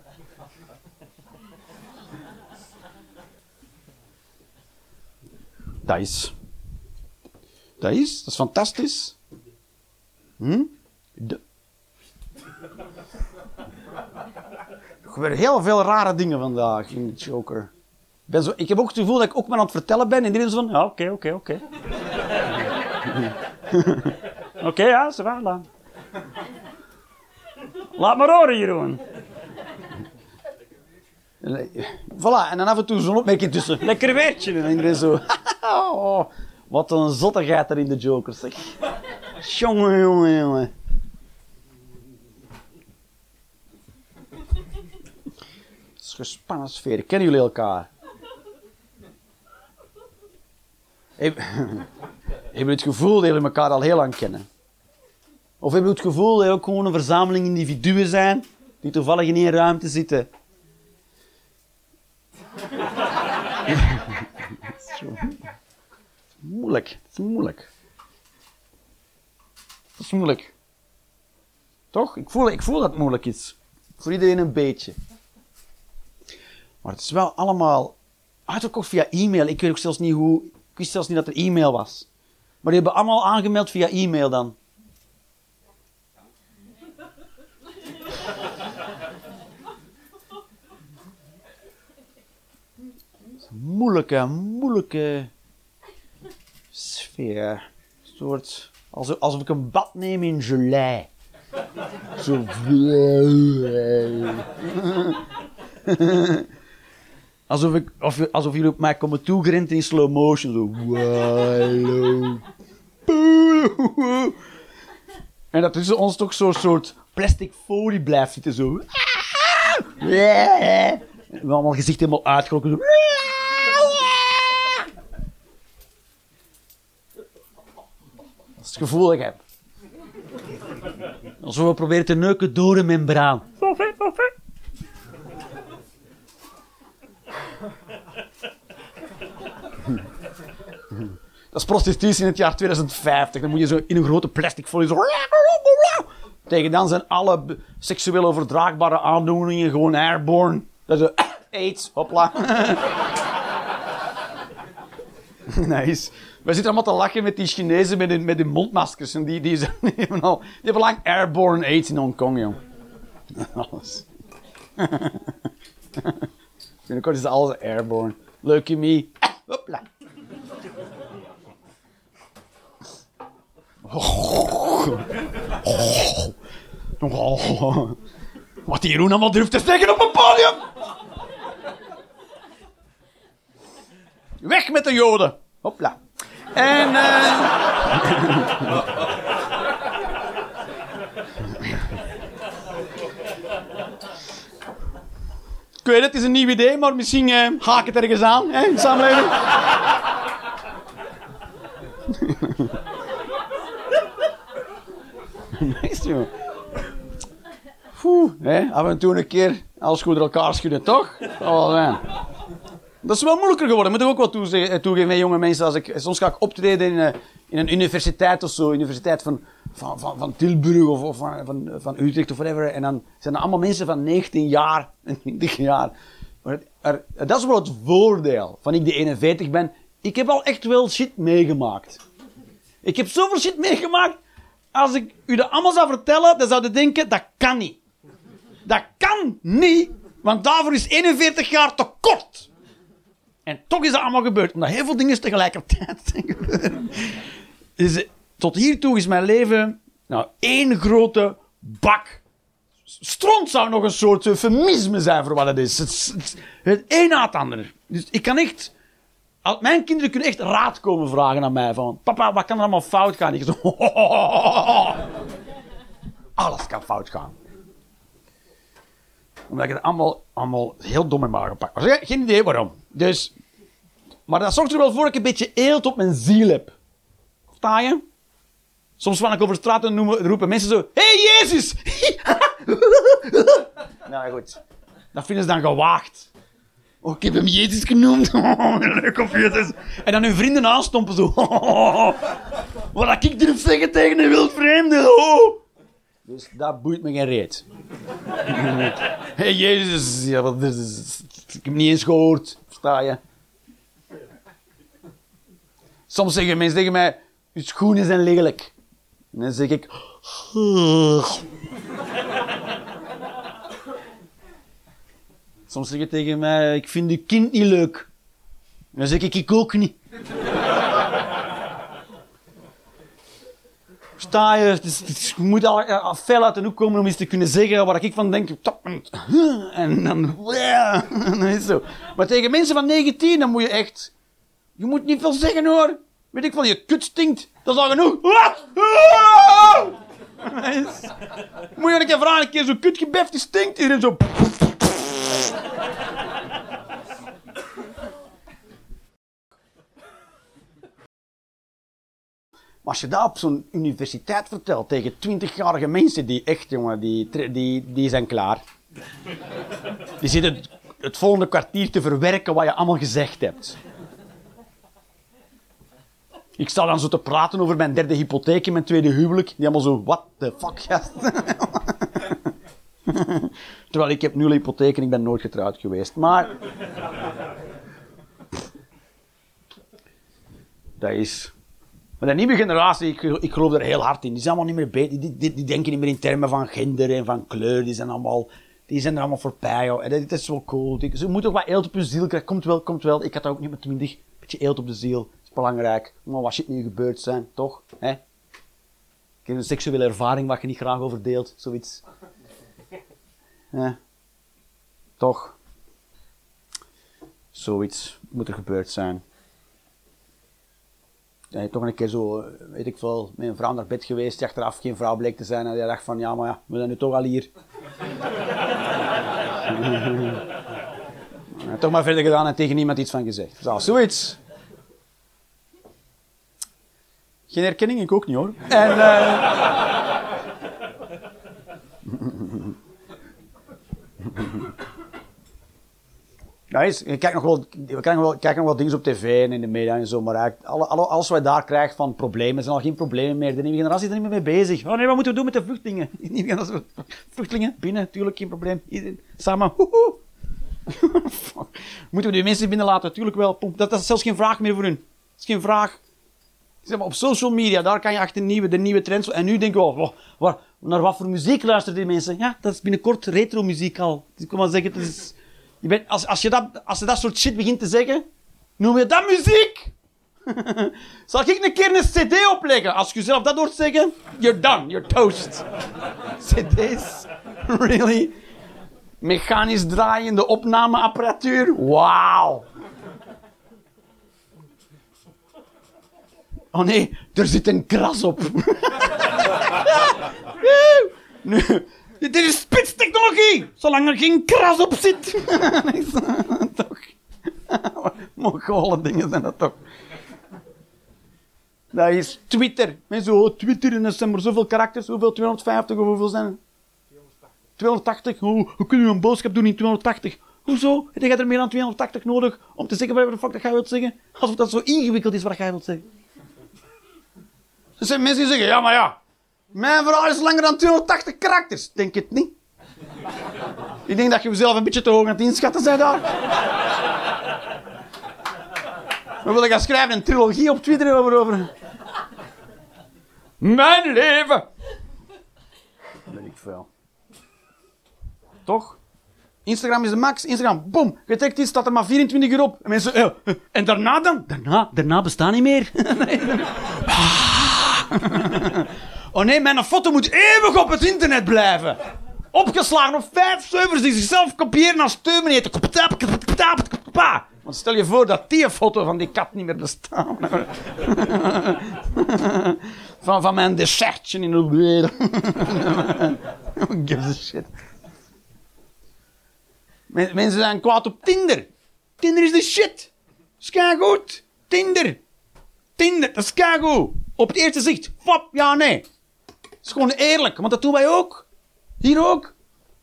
Dat is. Dat is, dat is fantastisch. Hm? De... [LAUGHS] Er heel veel rare dingen vandaag in de Joker. Ik, ben zo, ik heb ook het gevoel dat ik ook maar aan het vertellen ben en iedereen zo van, ja, oké, oké, oké. [LAUGHS] Oké, ja, ze waren dan. Laat maar horen, Jeroen. Voilà, en dan af en toe zo'n opmerking tussen. Lekker weertje. En iedereen zo. [LAUGHS] oh, wat een zottigheid er in de Joker, zeg. Jongen, jongen, jongen. Het is gespannen sfeer. Kennen jullie elkaar? Heb- Hebben jullie het gevoel dat jullie elkaar al heel lang kennen? Of hebben jullie het gevoel dat je ook gewoon een verzameling individuen zijn die toevallig in één ruimte zitten? [LAUGHS] Moeilijk. Het is moeilijk. Het is moeilijk. Toch? Ik voel, ik voel dat het moeilijk is. Voor iedereen een beetje. Maar het is wel allemaal uitverkocht via e-mail. Ik weet ook zelfs niet hoe... Ik wist zelfs niet dat er e-mail was. Maar die hebben allemaal aangemeld via e-mail dan. moeilijke, moeilijke sfeer. Soort, alsof, alsof ik een bad neem in gelei. Zo. [LAUGHS] Alsof, ik, of, alsof jullie op mij komen toegerend in slow motion. Zo. [LAUGHS] En dat tussen ons toch zo'n soort plastic folie blijft zitten. Zo. [LAUGHS] We allemaal gezicht helemaal uitgerokken. Zo. Dat is het gevoel dat ik heb. Alsof we proberen te neuken door een membraan. Dat is prostitutie in het jaar 2050. Dan moet je zo in een grote plastic folie zo... Tegen dan zijn alle seksueel overdraagbare aandoeningen gewoon airborne. Dat is. [COUGHS] AIDS, hopla. [LAUGHS] nice. We zitten allemaal te lachen met die Chinezen met hun, met hun mondmaskers. En die, die, zijn, [LAUGHS] die, hebben al, die hebben lang airborne AIDS in Hongkong, joh. [LAUGHS] Alles. [LAUGHS] Binnenkort is alles airborne. Leukemie. Hopla. Oh. Wat die Jeroen allemaal durft te zeggen op een podium. Weg met de Joden. Hopla. En... eh Ik weet het, is een nieuw idee, maar misschien eh, haak het ergens aan, hè, in de samenleving. Nice, joh. Hè, af en toe een keer als goed elkaar schudden, toch? Dat zijn. Dat is wel moeilijker geworden, moet ik ook wel eh, toegeven met jonge mensen. Als ik, soms ga ik optreden in, eh, in een universiteit of zo, universiteit van, van, van, van Tilburg of, of van, van, Utrecht of whatever. En dan zijn er allemaal mensen van 19 jaar [LAUGHS] en 20 jaar. Maar dat is wel het voordeel van ik die 41 ben. Ik heb al echt wel shit meegemaakt. Ik heb zoveel shit meegemaakt. Als ik u dat allemaal zou vertellen, dan zou je denken, dat kan niet. Dat kan niet, want daarvoor is 41 jaar te kort. En toch is dat allemaal gebeurd, omdat heel veel dingen tegelijkertijd gebeurd. Dus, tot hiertoe is mijn leven nou, één grote bak. Stront zou nog een soort eufemisme zijn voor wat het is. Het, het, een na het ander. Dus ik kan echt... Mijn kinderen kunnen echt raad komen vragen aan mij. Van, papa, wat kan er allemaal fout gaan? Ik zo... [LAUGHS] Alles kan fout gaan. Omdat ik het allemaal, allemaal heel dom in mijn gepakt was. Geen idee waarom. Dus... Maar dat zorgt er wel voor dat ik een beetje eelt op mijn ziel heb. Versta je? Soms wanneer ik over de straat en noemen, roepen mensen zo... Hey, Jezus! [LAUGHS] nou goed. Dat vinden ze dan gewaagd. Oh, ik heb hem Jezus genoemd. [LAUGHS] Leuk op Jezus. En dan hun vrienden aanstompen zo. [LAUGHS] Wat ik durf zeggen tegen een wildvreemde. Oh. Dus dat boeit me geen reet. [LAUGHS] Hey, Jezus. Ja, wat ik heb niet eens gehoord. Versta je? Soms zeggen mensen tegen mij... Je schoenen zijn lelijk. En dan zeg ik... [LAUGHS] Soms zeg je tegen mij, ik vind je kind niet leuk. Dan zeg ik, ik ook niet. Sta je, het je moet al, fel uit de hoek komen om iets te kunnen zeggen waar ik van denk, "Tap, [LAUGHS] en dan, [LAUGHS] en dan is zo. Maar tegen mensen van 19, dan moet je echt, je moet niet veel zeggen hoor. Weet ik van, je kut stinkt, dat is al genoeg. [LAUGHS] Moet je een keer vragen, een keer zo'n kut gebeft, die stinkt hier en zo. Maar als je dat op zo'n universiteit vertelt tegen twintigjarige mensen, die echt, jongen, die, die, die zijn klaar. Die zitten het, volgende kwartier te verwerken wat je allemaal gezegd hebt. Ik sta dan zo te praten over mijn derde hypotheek in mijn tweede huwelijk. Die allemaal zo, what the fuck, gast? [LAUGHS] Terwijl ik heb nul hypotheek en ik ben nooit getrouwd geweest. Maar... Dat is... Maar de nieuwe generatie, ik, ik geloof er heel hard in. Die zijn allemaal niet meer beter. Die, die, die denken niet meer in termen van gender en van kleur. Die zijn allemaal, die zijn er allemaal voorbij. En dat is wel cool. Die- Ze moeten ook wat eelt op hun ziel krijgen. Komt wel, komt wel. Ik had dat ook niet met 20. Beetje eelt op de ziel. is belangrijk. Maar wat shit nu gebeurd zijn, toch? Hè? Ik heb een seksuele ervaring waar je niet graag over deelt. Zoiets. Toch? Zoiets moet er gebeurd zijn. Ja, toch een keer zo, eh, weet ik veel, met een vrouw naar bed geweest, die achteraf geen vrouw bleek te zijn. En die dacht van, ja, maar ja, we zijn nu toch al hier. [LAUGHS] Toch maar verder gedaan en tegen niemand iets van gezegd. Zo, zoiets. Geen herkenning, ik ook niet hoor. En, eh, [LAUGHS] Is, je kijkt nog wel, we kijken nog wel, wel dingen op tv en in de media en zo, maar alle, alle, alles wat daar krijgt van problemen, zijn al geen problemen meer. De nieuwe generatie is er niet meer mee bezig. Oh nee, wat moeten we doen met de vluchtelingen? [LAUGHS] De nieuwe generatie, vluchtelingen, binnen, natuurlijk geen probleem. Samen, woehoe. [LAUGHS] Fuck. Moeten we die mensen binnen laten? Tuurlijk wel. Dat, dat is zelfs geen vraag meer voor hun. Dat is geen vraag. Zeg maar, op social media, daar kan je achter nieuwe, de nieuwe trends. En nu denken we, oh, naar wat voor muziek luisteren die mensen? Ja, dat is binnenkort retro muziek al. Ik kan maar zeggen, het is, je bent, als, als, je dat, als je dat soort shit begint te zeggen, noem je dat muziek? [LAUGHS] Zal ik een keer een cd opleggen? Als je zelf dat hoort zeggen, you're done, you're toast. [LAUGHS] CD's? Really? Mechanisch draaiende opnameapparatuur? Wauw. Oh nee, er zit een kras op. [LAUGHS] nu, dit is spitstechnologie, zolang er geen kras op zit. [LAUGHS] toch. [LAUGHS] Mogole dingen zijn dat toch. Dat is Twitter. Mensen, oh, Twitter en er zijn maar zoveel karakters. Hoeveel? 250 of hoeveel zijn er? 280? Hoe, hoe kun je een boodschap doen in 280? Hoezo? Heb jij er meer dan 280 nodig om te zeggen wat de fuck dat jij wilt zeggen? Alsof dat zo ingewikkeld is wat jij wilt zeggen. Er zijn mensen die zeggen, ja maar ja, mijn verhaal is langer dan 280 karakters. Denk het niet. Ik denk dat je jezelf een beetje te hoog aan het inschatten bent daar. We willen gaan schrijven een trilogie op Twitter over, over. Mijn leven. Weet ik veel. Toch? Instagram is de max. Instagram, boom. Je trekt iets, staat er maar 24 uur op. En mensen, eh, eh, en daarna dan? Daarna, daarna bestaat niet meer. [LAUGHS] Nee. Oh nee, mijn foto moet eeuwig op het internet blijven. Opgeslagen op vijf servers die zichzelf kopiëren als Terminator. Want stel je voor dat die foto van die kat niet meer bestaat. [LAUGHS] van, van mijn desertje in de wereld. [LAUGHS] Who gives a shit? Men- Mensen zijn kwaad op Tinder. Tinder is de shit. Is. Tinder. Tinder, dat is goed. Op het eerste zicht. Fap, ja, nee. Is gewoon eerlijk, want dat doen wij ook. Hier ook.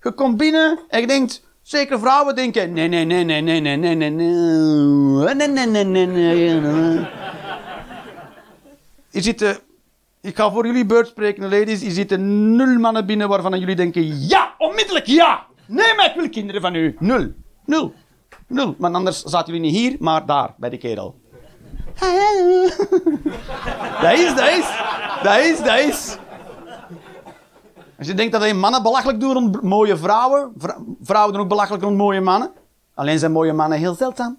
Je komt binnen en je denkt... Zeker vrouwen denken... Nee, nee, nee, nee, nee, nee, nee, nee, nee. Nee, nee, nee, nee, nee, nee. Ik ga voor jullie beurt spreken, ladies. Hier zitten nul mannen binnen waarvan jullie denken... Ja, onmiddellijk ja! Nee, maar ik wil kinderen van u. Nul. Nul. Nul. Maar anders zaten jullie niet hier, maar daar, bij de kerel. Dat is, dat is. Dat is, dat is. Als je denkt dat alleen mannen belachelijk doen rond mooie vrouwen, vrou- vrouwen doen ook belachelijk rond mooie mannen. Alleen zijn mooie mannen heel zeldzaam.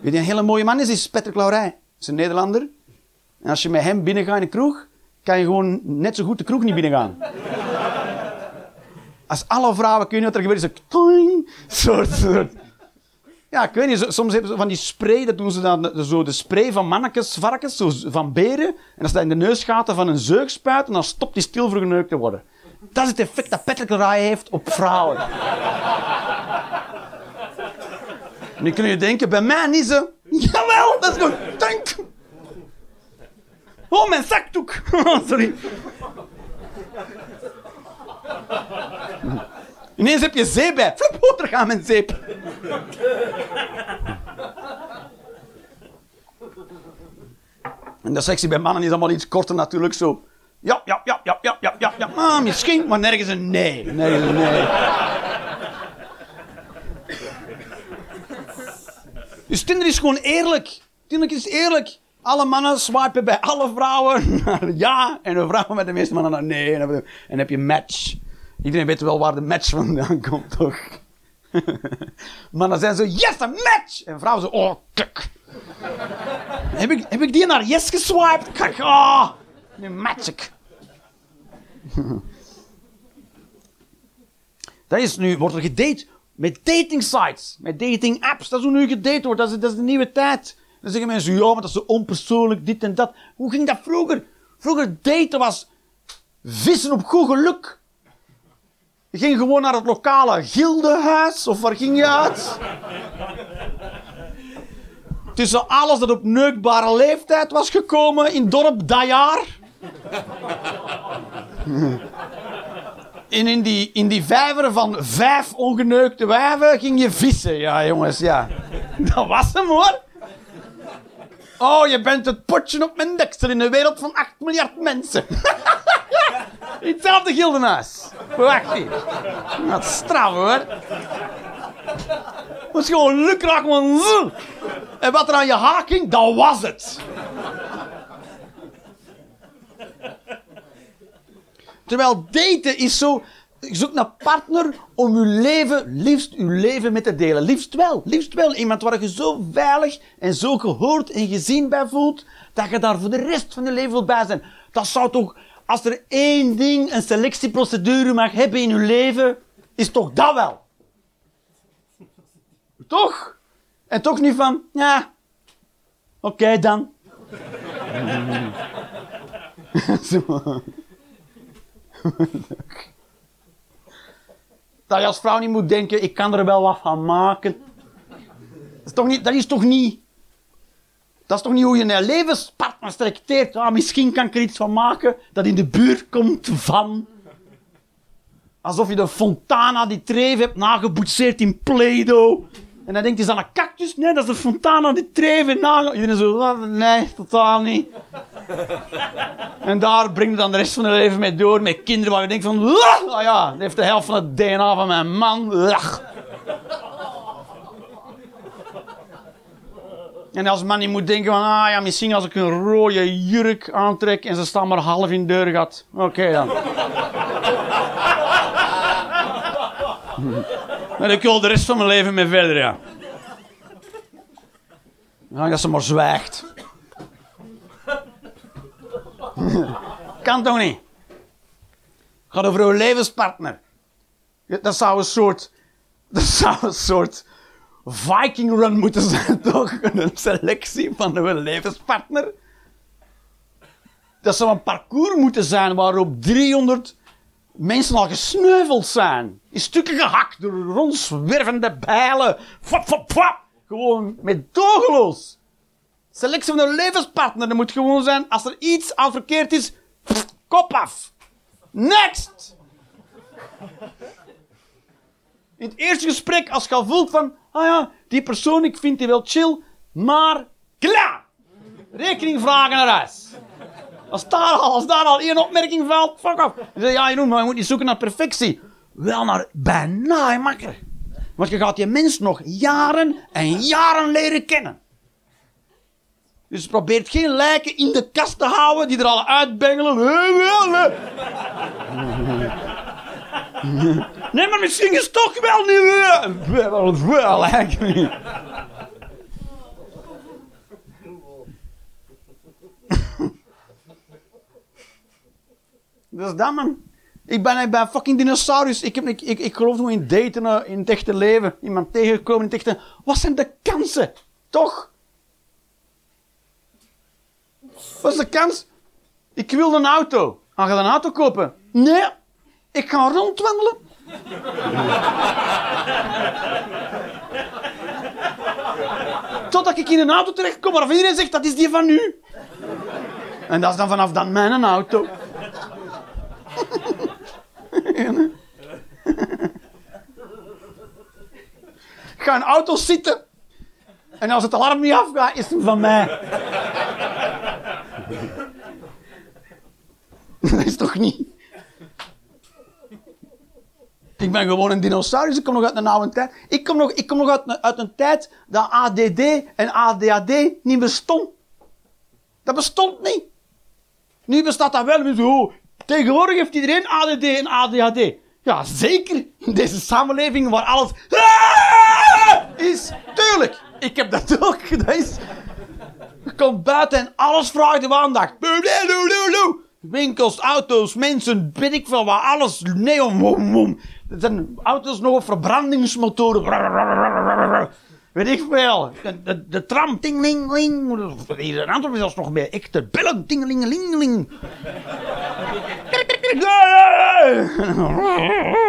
Weet je, een hele mooie man is, is Patrick Laurij. Dat is een Nederlander. En als je met hem binnengaat in de kroeg, kan je gewoon net zo goed de kroeg niet binnengaan. Als alle vrouwen, kun je wat er gebeurt, is een soort, soort. Ja, ik weet soms hebben ze van die spray, dat doen ze dan, zo de spray van mannetjes, varkens, zo van beren. En als dat in de neusgaten van een zeug spuit, en dan stopt die stil voor geneukt te worden. Dat is het effect dat Patrick heeft op vrouwen. Nu kun je denken, bij mij niet zo. Jawel, dat is gewoon tank. Oh, mijn zakdoek. [LAUGHS] Sorry. Ineens heb je zeep bij. Oh, gaat mijn zeep. En de sectie bij mannen is allemaal iets korter natuurlijk zo. Ja, ja, ja, ja, ja, ja, ja, ja. Ah, misschien, maar nergens een nee. Nergens nee. Dus Tinder is gewoon eerlijk. Tinder is eerlijk. Alle mannen swipen bij alle vrouwen naar [LAUGHS] ja. En de vrouwen met de meeste mannen naar nee. En dan heb je- match. Iedereen weet wel waar de match vandaan komt, toch? Mannen zijn zo, yes, een match! En vrouwen zo, oh, kuk. heb, ik, heb ik die naar yes geswiped? Kijk, oh, nu match ik. Dat is nu, wordt er gedate met dating sites, met dating apps. Dat is hoe nu gedate wordt, dat is, de nieuwe tijd. Dan zeggen mensen, ja, maar dat is zo onpersoonlijk, dit en dat. Hoe ging dat vroeger? Vroeger daten was vissen op goed geluk. Je ging gewoon naar het lokale gildehuis, of waar ging je uit? Tussen alles dat op neukbare leeftijd was gekomen in dorp dat jaar. En in die, in die vijver van vijf ongeneukte wijven ging je vissen. Ja, jongens, ja. Dat was hem, hoor. Oh, je bent het potje op mijn deksel in een wereld van 8 miljard mensen. [LAUGHS] Hetzelfde gildenhuis. Wacht hier. Is straf, hoor. Dat is gewoon lukraak, man. En wat er aan je haak ging, dat was het. Terwijl daten is zo... Je zoekt een partner om je leven, liefst je leven mee te delen. Liefst wel. Liefst wel. Iemand waar je zo veilig en zo gehoord en gezien bij voelt, dat je daar voor de rest van je leven wilt bij zijn. Dat zou toch... Als er één ding, een selectieprocedure mag hebben in je leven, is toch dat wel. Toch? En toch niet van, ja, oké dan. [LAUGHS] Dat je als vrouw niet moet denken, ik kan er wel wat van maken. Dat is toch niet... Dat is toch niet, dat is toch niet hoe je een levenspartner selecteert? Ah, misschien kan ik er iets van maken dat in de buurt komt van... Alsof je de Fontana die Trevi hebt nageboetseerd in Play-Doh. En dan denkt is dat een cactus? Nee, dat is de Fontana die Trevi nage... Iedereen zo, "Ah, nee, totaal niet. En daar breng je dan de rest van je leven mee door, met kinderen waar je denkt van... "Ah, ja, heeft de helft van het DNA van mijn man. Ugh." En als man je moet denken van... Ah ja, misschien als ik een rode jurk aantrek en ze staan maar half in deur gaat. Oké dan. [LAUGHS] En ik wil de rest van mijn leven mee verder, ja. Ja, dat ze maar zwijgt. [LAUGHS] kan toch niet? gaat over uw levenspartner. Dat zou een soort... Dat zou een soort... Viking run moeten zijn, [LAUGHS] toch? Een selectie van uw levenspartner. Dat zou een parcours moeten zijn waarop 300 mensen al gesneuveld zijn. In stukken gehakt door rondzwervende bijlen. Fap, fap, fap. Gewoon met dogeloos. Selectie van een levenspartner. Moet gewoon zijn, als er iets aan verkeerd is, kop af. Next! In het eerste gesprek, als je al voelt van, ah ja, die persoon, ik vind die wel chill, maar klaar! Rekening vragen naar huis. Als daar al, als daar al één opmerking valt, fuck off. Je zegt, ja maar je moet niet zoeken naar perfectie. Wel naar bijna, makker. Want je gaat die mens nog jaren en jaren leren kennen. Dus probeert geen lijken in de kast te houden die er al uitbengelen. Nee, maar misschien is het toch wel niet. Wel, wel, eigenlijk Dat is dat, man. Ik ben, ik ben fucking dinosaurus. Ik, heb, ik, ik, ik geloof nog in daten eh, in het echte leven. Iemand tegengekomen in het echte... Wat zijn de kansen? Toch? Wat is de kans? Ik wil een auto. Ga je een auto kopen? Nee. Ik ga rondwandelen. [LAUGHS] Totdat ik in een auto terechtkom waarvan iedereen zegt, dat is die van u. En dat is dan vanaf dan mijn auto. Ik ga in auto zitten. En als het alarm niet afgaat, is het van mij. [LAUGHS] Dat is toch niet? Ik ben gewoon een dinosaurus. Ik kom nog uit een oude tijd. Ik kom nog, ik kom nog uit, een- uit een tijd dat ADD en ADHD niet bestond. Dat bestond niet. Nu bestaat dat wel. Oh, tegenwoordig heeft iedereen ADD en ADHD. Ja, zeker. In deze samenleving waar alles Ah! is. Tuurlijk. Ik heb dat ook. Dat is... Komt buiten en alles vraagt om aandacht. Winkels, auto's, mensen, weet ik veel wat, alles. Neon, wom, wom. Er zijn auto's nog op verbrandingsmotoren. Weet ik veel. De, de, de tram, tingling, Hier een aantal zelfs nog bij. Echte bellen, tingelingelingeling.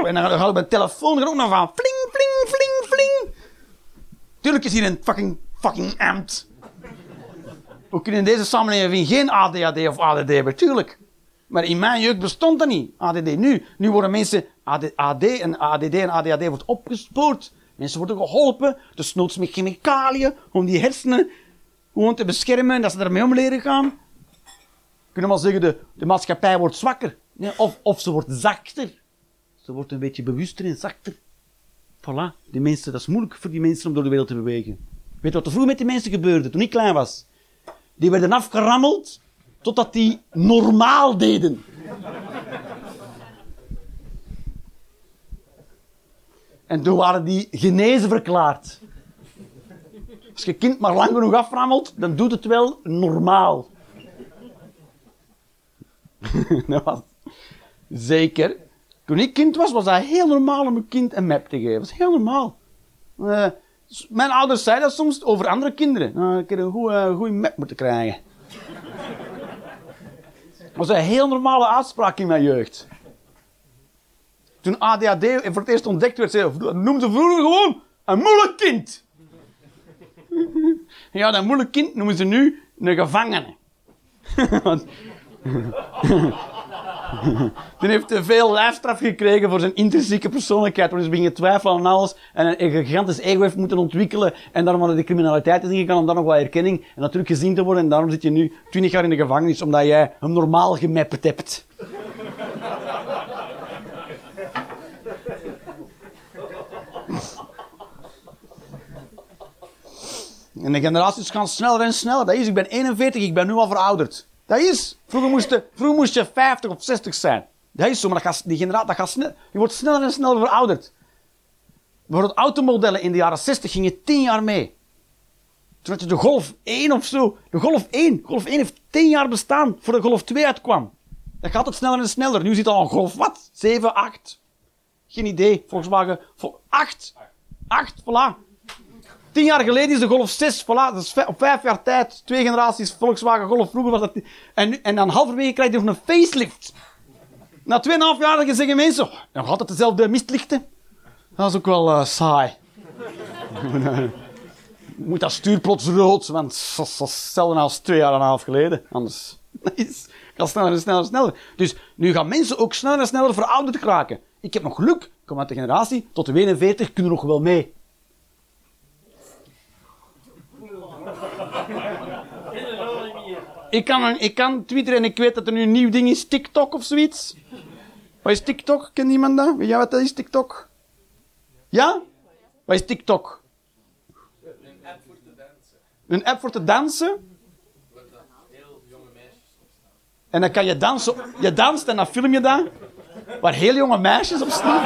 En dan gaat mijn telefoon er ook nog van. Fling, fling, fling, fling. Tuurlijk is hier een fucking, fucking ampt. We kunnen in deze samenleving geen ADHD of ADD hebben, tuurlijk. Maar in mijn jeugd bestond dat niet, ADD. Nu, nu worden mensen, AD, AD en ADD en ADHD wordt opgespoord. Mensen worden geholpen, noods met chemicaliën, om die hersenen gewoon te beschermen en dat ze ermee om leren gaan. We kunnen wel zeggen, de, de maatschappij wordt zwakker. Nee, of, of ze wordt zachter. Ze wordt een beetje bewuster en zachter. Voilà, die mensen, dat is moeilijk voor die mensen om door de wereld te bewegen. Weet je wat er vroeger met die mensen gebeurde toen ik klein was? Die werden afgerammeld totdat die normaal deden. En toen waren die genezen verklaard. Als je kind maar lang genoeg aframmelt, dan doet het wel normaal. [LAUGHS] dat was zeker. Toen ik kind was, was dat heel normaal om een kind een map te geven. Dat was heel normaal. Eh, mijn ouders zeiden dat soms over andere kinderen. Nou, ik heb een goede, uh, map moeten krijgen. Dat was een heel normale uitspraak in mijn jeugd. Toen ADHD voor het eerst ontdekt werd, zei, noemden ze vroeger gewoon een moeilijk kind. [LAUGHS] ja, dat moeilijk kind noemen ze nu een gevangene. [LAUGHS] Die [LAUGHS] heeft te veel lijfstraf gekregen voor zijn intrinsieke persoonlijkheid. Waar hij begint twijfelen aan alles. En een, gigantisch ego heeft moeten ontwikkelen. En daarom naar de criminaliteit is ingegaan. Om daar nog wat erkenning en natuurlijk gezien te worden. En daarom zit je nu 20 jaar in de gevangenis. Omdat jij hem normaal gemapt hebt. En de generaties gaan sneller en sneller. Dat is, ik ben 41, ik ben nu al verouderd. Dat is. Vroeger moest je, vroeger moest je 50 of 60 zijn. Dat is zo, maar dat gaat, die generatie, dat gaat snel, je wordt sneller en sneller verouderd. Bijvoorbeeld automodellen in de jaren 60 gingen 10 jaar mee. Toen had je de Golf 1 of zo. De Golf 1. Golf 1 heeft 10 jaar bestaan voor de Golf 2 uitkwam. Dat gaat ook sneller en sneller. Nu zit al een Golf wat? 7, 8? Geen idee. Volkswagen. Vol 8. 8, voilà. Tien jaar geleden is de Golf 6, voilà, op vijf jaar tijd, twee generaties Volkswagen Golf. Vroeger was dat... En, en dan halverwege krijg je nog een facelift. Na 2,5 jaar zeggen mensen, oh, nog altijd dezelfde mistlichten. Dat is ook wel eh, saai. [LAUGHS] Moet dat stuur plots rood, want dat is hetzelfde als twee jaar en een half geleden. Anders is, sneller en sneller en sneller. Dus nu gaan mensen ook sneller en sneller verouderd geraken. Ik heb nog geluk, ik kom uit de generatie, tot de 41 kunnen nog wel mee. Ik kan, ik kan twitteren en ik weet dat er nu een nieuw ding is, TikTok of zoiets. Wat is TikTok? Kent iemand dat? Weet jij wat dat is, TikTok? Ja? Wat is TikTok? Een app voor te dansen. Een app voor te dansen? En dan kan je dansen. Je danst en dan film je dat. Waar heel jonge meisjes op staan.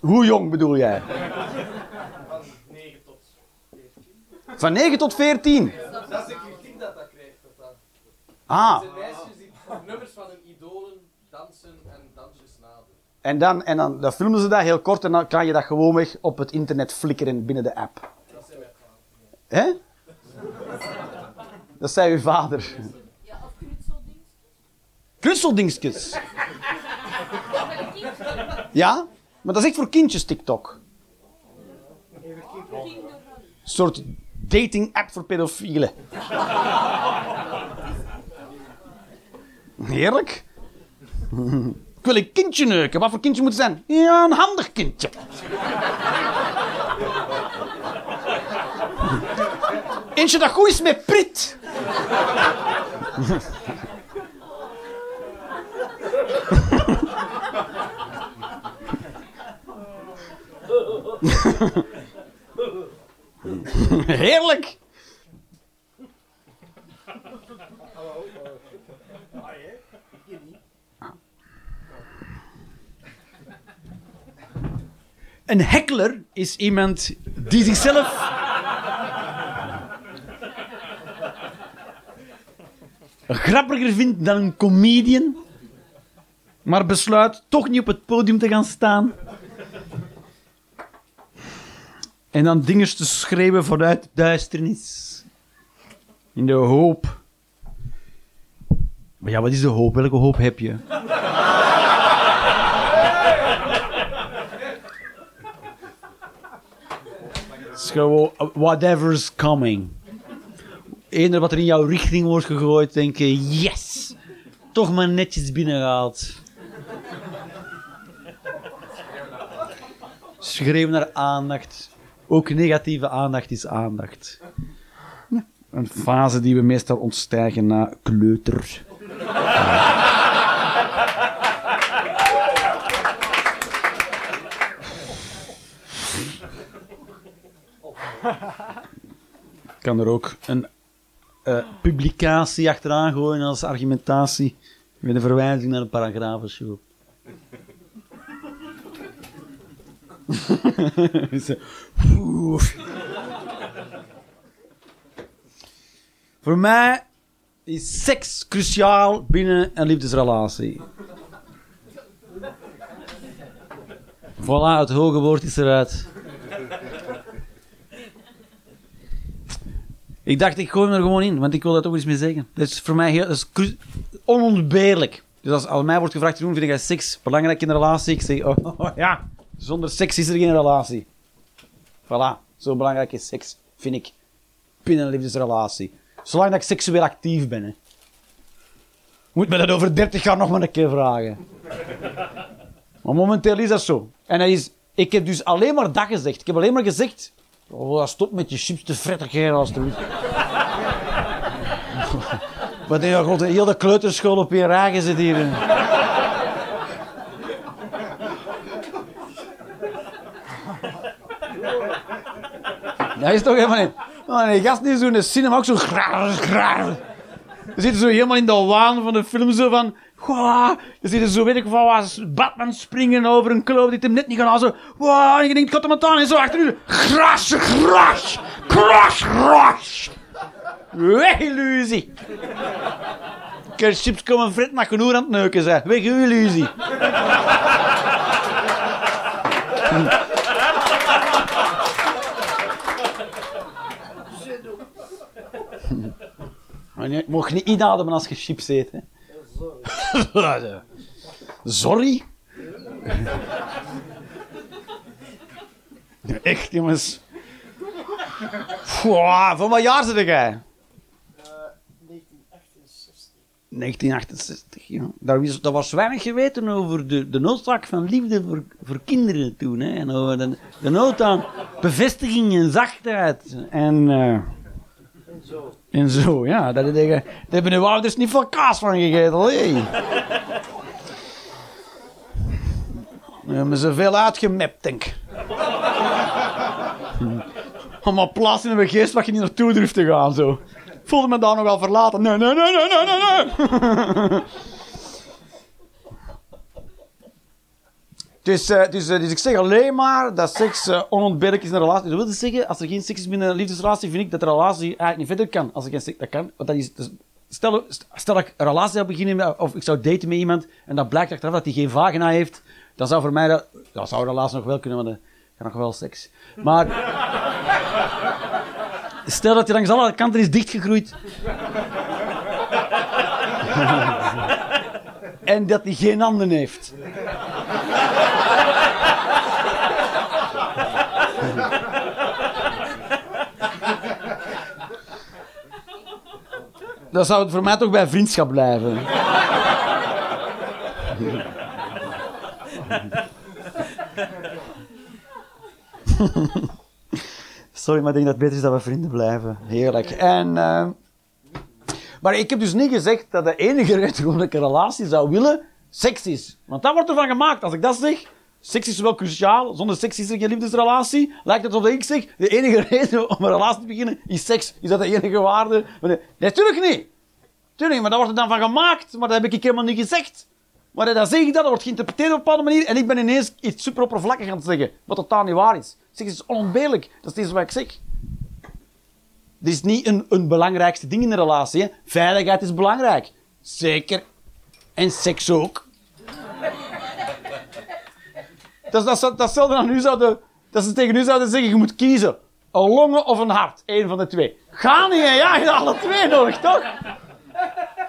Hoe jong bedoel jij? Van 9 tot 14. Dat is de kritiek dat dat krijgt. Dat dat Ah, zijn meisjes die nummers van hun idolen dansen en dansjes nadoen. en dan, en dan, dan filmen ze dat heel kort en dan kan je dat gewoon weg op het internet flikkeren binnen de app. Dat zijn wij gaan. Hè? Dat zei uw vader. Ja, of knutseldings. Knutseldingsjes. Ja? Maar dat is echt voor kindjes TikTok. Een soort dating app voor pedofielen. Heerlijk. Ik wil een kindje neuken. Wat voor kindje moet het zijn? Ja, een handig kindje. Eentje dat goed is met prit. [LAUGHS] Heerlijk. Een heckler is iemand die zichzelf. grappiger vindt dan een comedian, maar besluit toch niet op het podium te gaan staan. En dan dingen te schreeuwen vanuit duisternis. In de hoop. Maar ja, wat is de hoop? Welke hoop heb je? Is uh, whatever's coming. Eender wat er in jouw richting wordt gegooid, denk je, yes! Toch maar netjes binnengehaald. Schreeuwen naar aandacht. Ook negatieve aandacht is aandacht. Een fase die we meestal ontstijgen na kleuter. Kan er ook een eh, publicatie achteraan gooien als argumentatie met een verwijzing naar een paragrafenshow. Zo. Oeh. [LAUGHS] Voor mij is seks cruciaal binnen een liefdesrelatie. Voilà, het hoge woord is eruit. Ik dacht, ik gooi hem er gewoon in, want ik wil daar toch iets mee zeggen. Dat is voor mij heel, dat is onontbeerlijk. Dus als mij wordt gevraagd, vind jij seks belangrijk in een relatie? Ik zeg, oh, [LAUGHS] ja, zonder seks is er geen relatie. Voilà, zo belangrijk is seks, vind ik, binnen een liefdesrelatie. Zolang dat ik seksueel actief ben. Hè. Moet me dat over 30 jaar nog maar een keer vragen. Maar momenteel is dat zo. En hij is, ik heb dus alleen maar dat gezegd. Ik heb alleen maar gezegd... Oh, stop met je chips te fretten, kerel, alstublieft. [LAUGHS] Wat denk je, heel de kleuterschool op je ragen zit hier. Dat is toch helemaal niet... Oh, die gast die zo'n cinema ook zo... Je zit zo helemaal in de waan van de film, zo van... Je ziet er zo, weet ik van wat, Batman springen over een kloof die hem net niet gaan halen. Zo, wow, en je denkt, gaat hem aan en zo achter u. Gras, gras, gras, gras. Weg, illusie. Chips komen frit naar genoeg aan het neuken zijn. Weg, illusie. Maar je mag niet inademen als je chips eet. Hè. Sorry? [LAUGHS] [LAUGHS] Echt, jongens. Pwa, van wat jaar zit jij? 1968, ja. Daar was, daar was weinig geweten over de, de noodzaak van liefde voor, voor kinderen toen. Hè. En over de, de nood aan bevestiging en zachtheid. En, eh, en zo, ja. Dat, dat, daar hebben uw ouders niet veel kaas van gegeten. Hey. We hebben ze veel uitgemapt, denk ik. Allemaal plaats in mijn geest wat je niet naartoe durft te gaan, zo. Ik voelde me daar nogal verlaten. Nee, nee, nee, nee, nee, nee, nee. Dus, eh, dus, eh, dus ik zeg alleen maar dat seks eh, onontbeerlijk is in een relatie. Dat wil dus zeggen, als er geen seks is binnen een liefdesrelatie, vind ik dat de relatie eigenlijk niet verder kan. Als er geen seks, dat kan. Want dat is, is stel, stel ik een relatie zou beginnen of ik zou daten met iemand en dat blijkt achteraf dat hij geen vagina heeft, dan zou voor mij dat, zou een relatie nog wel kunnen, want dan ik nog wel seks. Maar [LAUGHS] stel dat hij langs alle kanten is dichtgegroeid [LAUGHS] en dat hij geen handen heeft. Dan zou het voor mij toch bij vriendschap blijven. Sorry, maar ik denk dat het beter is dat we vrienden blijven. Heerlijk. En, eh, maar ik heb dus niet gezegd dat de enige reden waarom ik een relatie zou willen, seks is. Want dat wordt ervan gemaakt. Als ik dat zeg, seks is wel cruciaal. Zonder seks is er geen liefdesrelatie. Lijkt het alsof ik zeg, de enige reden om een relatie te beginnen is seks. Is dat de enige waarde? Nee, natuurlijk niet. Tuurlijk, maar daar wordt er dan van gemaakt. Maar dat heb ik helemaal niet gezegd. Maar dan zeg ik dat, dat wordt geïnterpreteerd op een bepaalde manier. En ik ben ineens iets super oppervlakkig aan het zeggen. Wat totaal niet waar is. Seks is onontbeerlijk. Dat is niet wat ik zeg. Dit is niet een, een belangrijkste ding in een relatie. Veiligheid is belangrijk. Zeker. En seks ook. Dat is, dat, dat aan u zouden... Dat ze tegen u zouden zeggen, je moet kiezen. Een longen of een hart. Eén van de twee. Ga niet, hè. ja, je hebt alle twee nodig, toch?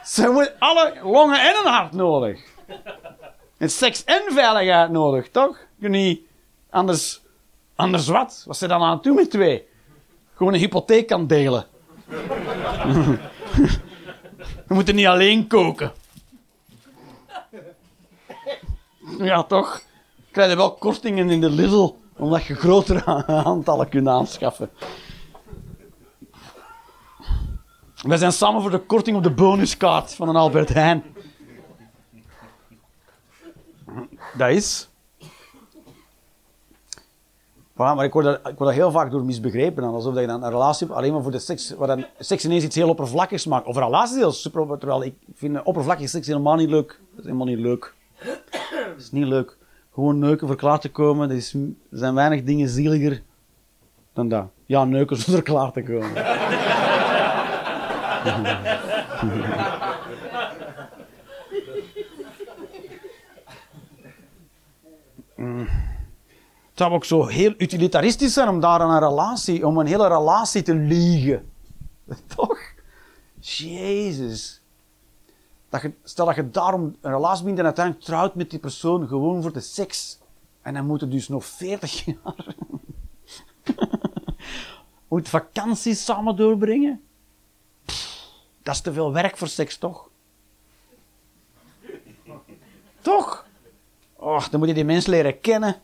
Ze hebben alle longen en een hart nodig. En seks en veiligheid nodig, toch? Je niet anders, anders wat? Wat ze dan aan het doen met twee? Gewoon een hypotheek kan delen. We moeten niet alleen koken. Ja, toch? Krijg je wel kortingen in de Lidl, omdat je grotere [LAUGHS] aantallen kunt aanschaffen. Wij zijn samen voor de korting op de bonuskaart van een Albert Heijn. Dat is. Ja, maar ik word, dat, ik word dat heel vaak door misbegrepen. Dan, alsof je dan een relatie hebt alleen maar voor de seks. Waar dan seks ineens iets heel oppervlakkigs maakt. Of een relatie is super. Terwijl ik vind oppervlakkige seks helemaal niet leuk. Dat is helemaal niet leuk. Dat is niet leuk. Gewoon neuken voor klaar te komen. Er, zijn weinig dingen zieliger dan dat. Ja, neuken zonder [LAUGHS] klaar te komen. [LAUGHS] Het zou ook zo heel utilitaristisch zijn om daar een relatie, om een hele relatie te liegen. [LAUGHS] Toch? Jezus. Dat stel dat je daarom een relatie bent en uiteindelijk trouwt met die persoon gewoon voor de seks. En dan moet het dus nog 40 [LAUGHS] jaar. [LAUGHS] moet vakanties samen doorbrengen. Dat is te veel werk voor seks, toch? Toch? Och, dan moet je die mens leren kennen.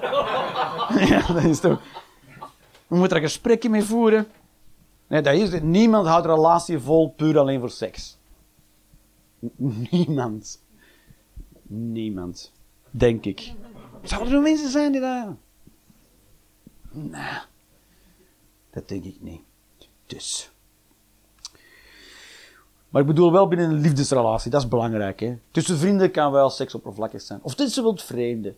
[LAUGHS] ja, dat is toch... We moeten er een gesprekje mee voeren. Nee, dat is het. Niemand houdt een relatie vol puur alleen voor seks. [LAUGHS] Niemand. Niemand. Denk ik. Zouden er mensen zijn die dat... Nee. Dat denk ik niet. Dus... Maar ik bedoel wel binnen een liefdesrelatie, dat is belangrijk. Hè? Tussen vrienden kan wel seks oppervlakkig zijn. Of tussen wild vreemden.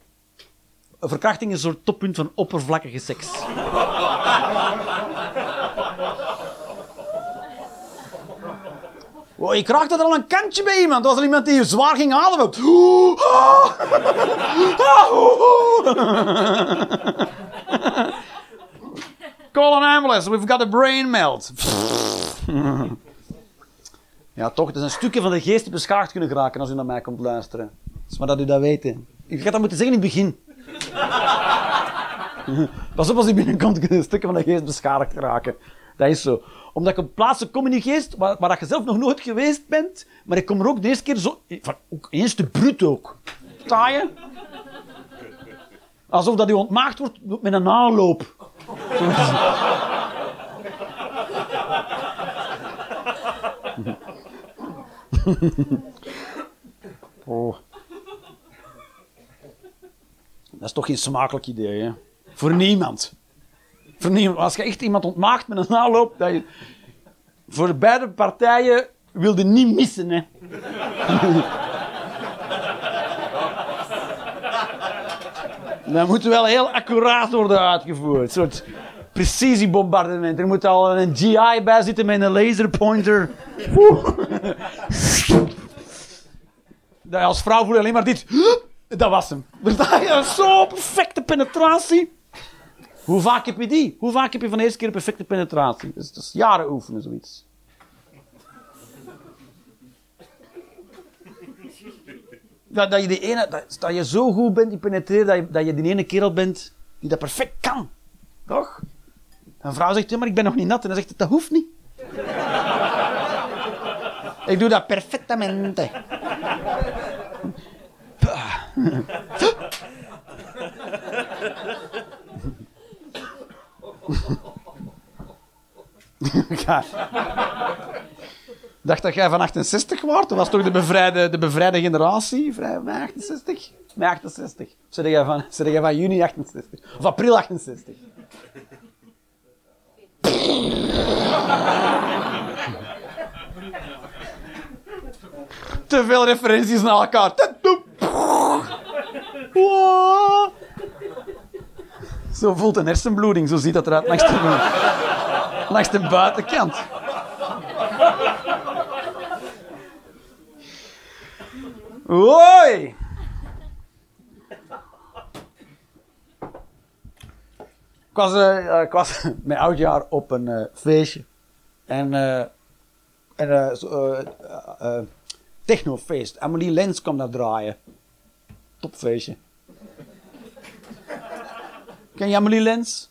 Verkrachting is een soort toppunt van oppervlakkige seks. [LAUGHS] Wow, ik raakte er al een kantje bij iemand. Er was er iemand die zwaar ging ademen. [LAUGHS] Call an ambulance, we've got a brain melt. Ja, toch, het is een stukje van de geest die beschadigd kunnen geraken als u naar mij komt luisteren. Dus maar dat u dat weet. Ik had dat moeten zeggen in het begin. [LAUGHS] Pas op als u binnenkomt, kunnen een stukje van de geest beschadigd geraken. Dat is zo. Omdat ik op plaatsen kom in die geest waar, je zelf nog nooit geweest bent, maar ik kom er ook de eerste keer zo... Van, ook eens te bruut ook. Je? Alsof dat u ontmaagd wordt met een aanloop. [LAUGHS] Oh. Dat is toch geen smakelijk idee, hè? Voor niemand. Als je echt iemand ontmaagt met een aanloop, dat je... voor beide partijen wilde niet missen, hè? [LAUGHS] Dat moet wel heel accuraat worden uitgevoerd. Een soort precisiebombardement. Er moet al een GI bij zitten met een laserpointer. [LAUGHS] Dat als vrouw voelde alleen maar dit. Dat was hem. Versta je? Zo perfecte penetratie. Hoe vaak heb je die? Hoe vaak heb je van de eerste keer perfecte penetratie? Dat is, jaren oefenen, zoiets. Dat, dat, je de ene, dat, dat je zo goed bent in penetreren, dat je, dat je die ene kerel bent die dat perfect kan. Toch? Een vrouw zegt, ja, maar ik ben nog niet nat. En dan zegt dat hoeft niet. ik doe dat perfectamente. [LAUGHS] Ja. dacht dat jij van 68 wordt. Dat was toch de bevrijde, de bevrijde generatie? Vrij, mei 68? Mei 68. Of zeg jij van, zeg jij van juni 68? Of april 68? Te veel referenties naar elkaar. Wow. Zo voelt een hersenbloeding, zo ziet dat eruit langs de, de buitenkant. Hoi! Ik was, eh, ik was [LAUGHS] met oudjaar op een eh, feestje. En, eh en technofeest. Amelie Lens kwam daar draaien. Topfeestje. Ken je Amelie Lens?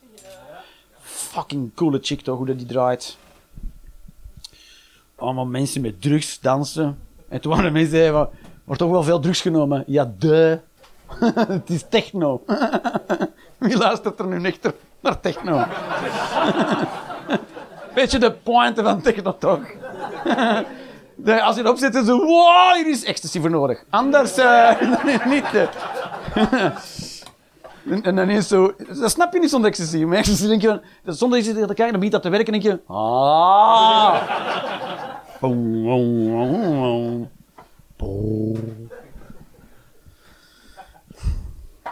Fucking coole chick toch, hoe dat die draait. Allemaal mensen met drugs dansen. En toen waren mensen zeiden van, wordt toch wel veel drugs genomen? Ja, de. [LAUGHS] Het is techno. [LAUGHS] Wie luistert er nu niet naar techno? [LAUGHS] Weet je de pointe van techno toch? Als je erop zit, is zo, wow, hier is ecstasy voor nodig. Anders eh, niet. eh. En, en dan is zo, dat snap je niet zonder ecstasy. Met ecstasy denk je, zonder ecstasy te kijken, dan begint dat te werken en denk je, ah.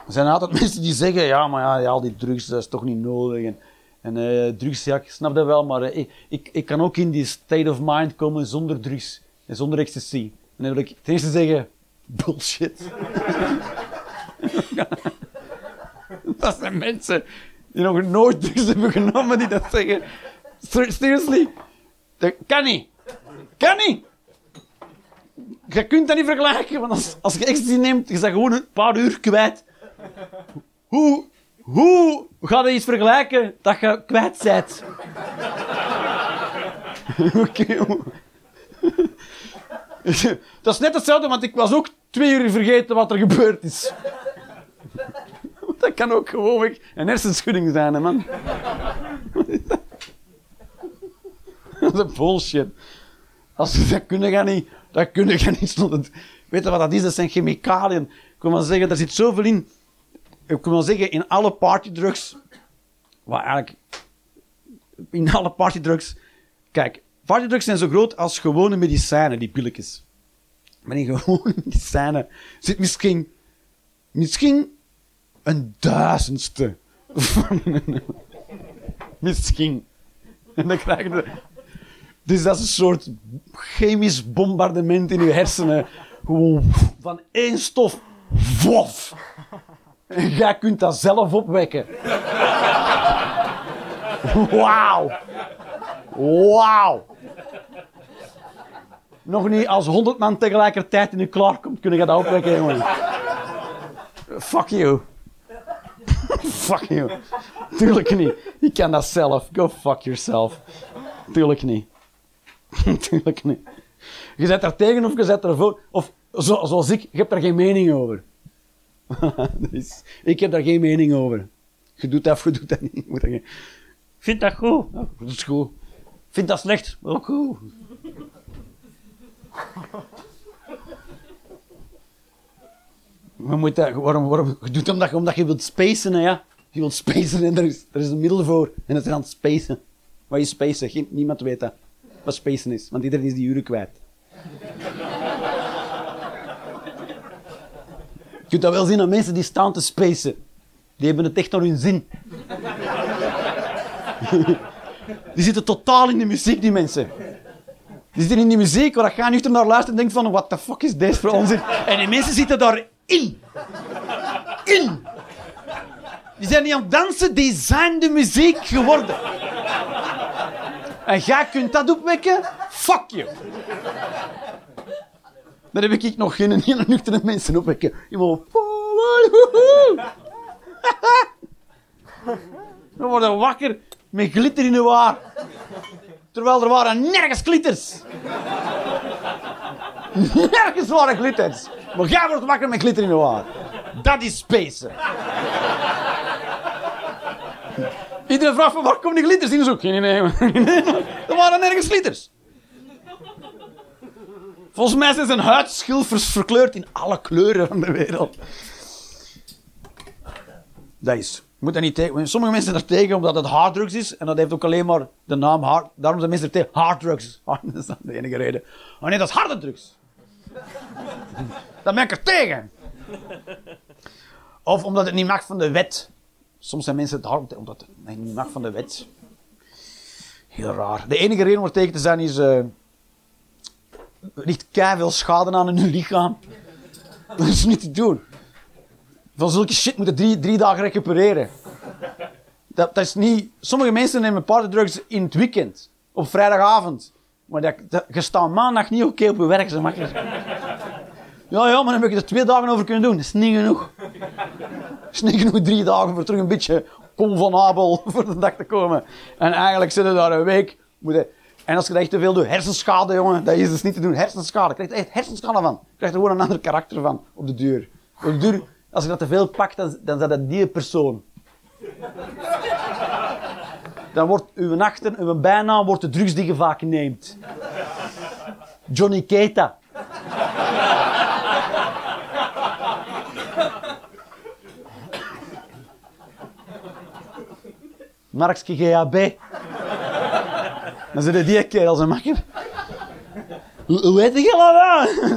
Er zijn altijd mensen die zeggen, ja, maar ja, ja, al die drugs, dat is toch niet nodig. En, en eh, drugs, ja, ik snap dat wel, maar eh, ik, ik, ik kan ook in die state of mind komen zonder drugs en zonder ecstasy. En dan wil ik ten eerste zeggen, bullshit. [LAUGHS] dat zijn mensen die nog nooit drugs hebben genomen die dat zeggen. Ser- Seriously? Dat kan niet. Kan niet. Je kunt dat niet vergelijken, want als, als je ecstasy neemt, je bent gewoon een paar uur kwijt. Hoe, hoe ga je iets vergelijken dat je kwijt bent? [LAUGHS] Oké. [LAUGHS] dat is net hetzelfde, want ik was ook twee uur vergeten wat er gebeurd is. [LAUGHS] Dat kan ook gewoon een hersenschudding zijn, man. [LAUGHS] Dat is bullshit. Als dat kunnen gaan niet, dat kunnen gaan niet. Weet je wat dat is? Dat zijn chemicaliën. Ik wil maar zeggen, er zit zoveel in. Ik wil maar zeggen, in alle partydrugs... Wat eigenlijk... In alle partydrugs... Kijk, partydrugs zijn zo groot als gewone medicijnen, die pilletjes. Maar in gewone [LAUGHS] medicijnen zit misschien... Misschien een duizendste van Misschien. En dan krijg je... de- Dus dat is een soort chemisch bombardement in je hersenen. Gewoon van één stof. Wof. En jij kunt dat zelf opwekken. Wauw. Wauw. Nog niet als honderd man tegelijkertijd in je klaarkomt, kun je dat opwekken, jongen. Fuck you. Fuck you. Tuurlijk niet. Je kan dat zelf. Go fuck yourself. Tuurlijk niet. [LAUGHS] Tuurlijk niet. Je zet er tegen of je zet ervoor. Of zo, zoals ik, je hebt er geen mening over. [LAUGHS] dus, ik heb daar geen mening over. Je doet dat of je doet dat niet. Moet er geen... Vind dat goed? Ja, dat is goed. Vind dat slecht? Ook goed. Maar moet dat, waarom, je doet omdat, je- omdat je wilt spacen, hè, ja. Je wilt spacen en er is, er is een middel voor. En dat is aan het spacen. Wat is spacen? Geen, niemand weet dat. Wat spacen is. Want iedereen is die uren kwijt. Je kunt dat wel zien aan mensen die staan te spacen. Die hebben het echt naar hun zin. [LAUGHS] Die zitten totaal in de muziek, die mensen. Die zitten in die muziek waar je nuchter naar luistert en denkt van, what the fuck is dit voor onzin? En die mensen zitten daarin. In. Die zijn niet aan het dansen, die zijn de muziek geworden. En jij kunt dat opwekken? Fuck you. Dan heb ik nog geen hele nuchtere mensen opwekken. Je moet... Dan worden wakker met glitter in de waar. Terwijl er waren nergens glitters. Nergens waren glitters. Maar jij wordt wakker met glitter in de waar. Dat is space. Iedereen vraagt van waar komen die glitters in? Zo, geen idee. Er waren nergens glitters. Volgens mij zijn huidschil vers- verkleurd in alle kleuren van de wereld. Dat is. Je moet niet tegen. Sommige mensen zijn er tegen omdat het harddrugs is. En dat heeft ook alleen maar de naam hard. Daarom zijn mensen er tegen. Harddrugs. [LAUGHS] Dat is de enige reden. Oh nee, dat is harde drugs. Dat ben ik er tegen. Of omdat het niet mag van de wet. Soms zijn mensen het hard omdat het niet mag van de wet. Heel raar. De enige reden om er tegen te zijn is. eh er ligt veel schade aan in hun lichaam. [LAUGHS] Dat is niet te doen. Van zulke shit moeten drie, drie dagen recupereren. Dat, dat is niet... Sommige mensen nemen partydrugs in het weekend. Op vrijdagavond. Maar dat, je staat maandag niet oké op je werk. Ze makkelijk. Ja, ja, maar dan heb je er twee dagen over kunnen doen. Dat is niet genoeg. Dat is niet genoeg drie dagen voor terug een beetje convenabel [LAUGHS] voor de dag te komen. En eigenlijk zitten daar een week. En als je dat echt te veel doet, hersenschade, jongen, dat is dus niet te doen. Hersenschade, je krijgt er echt hersenschade van. Je krijgt er gewoon een ander karakter van, op de duur. Op de duur, als je dat te veel pakt, dan, dan is dat die persoon. Dan wordt uw nachten, uw bijnaam wordt de drugs die je vaak neemt. Johnny Keita. Markske GHB. Dan zit het die keer als een makker. Hoe weet je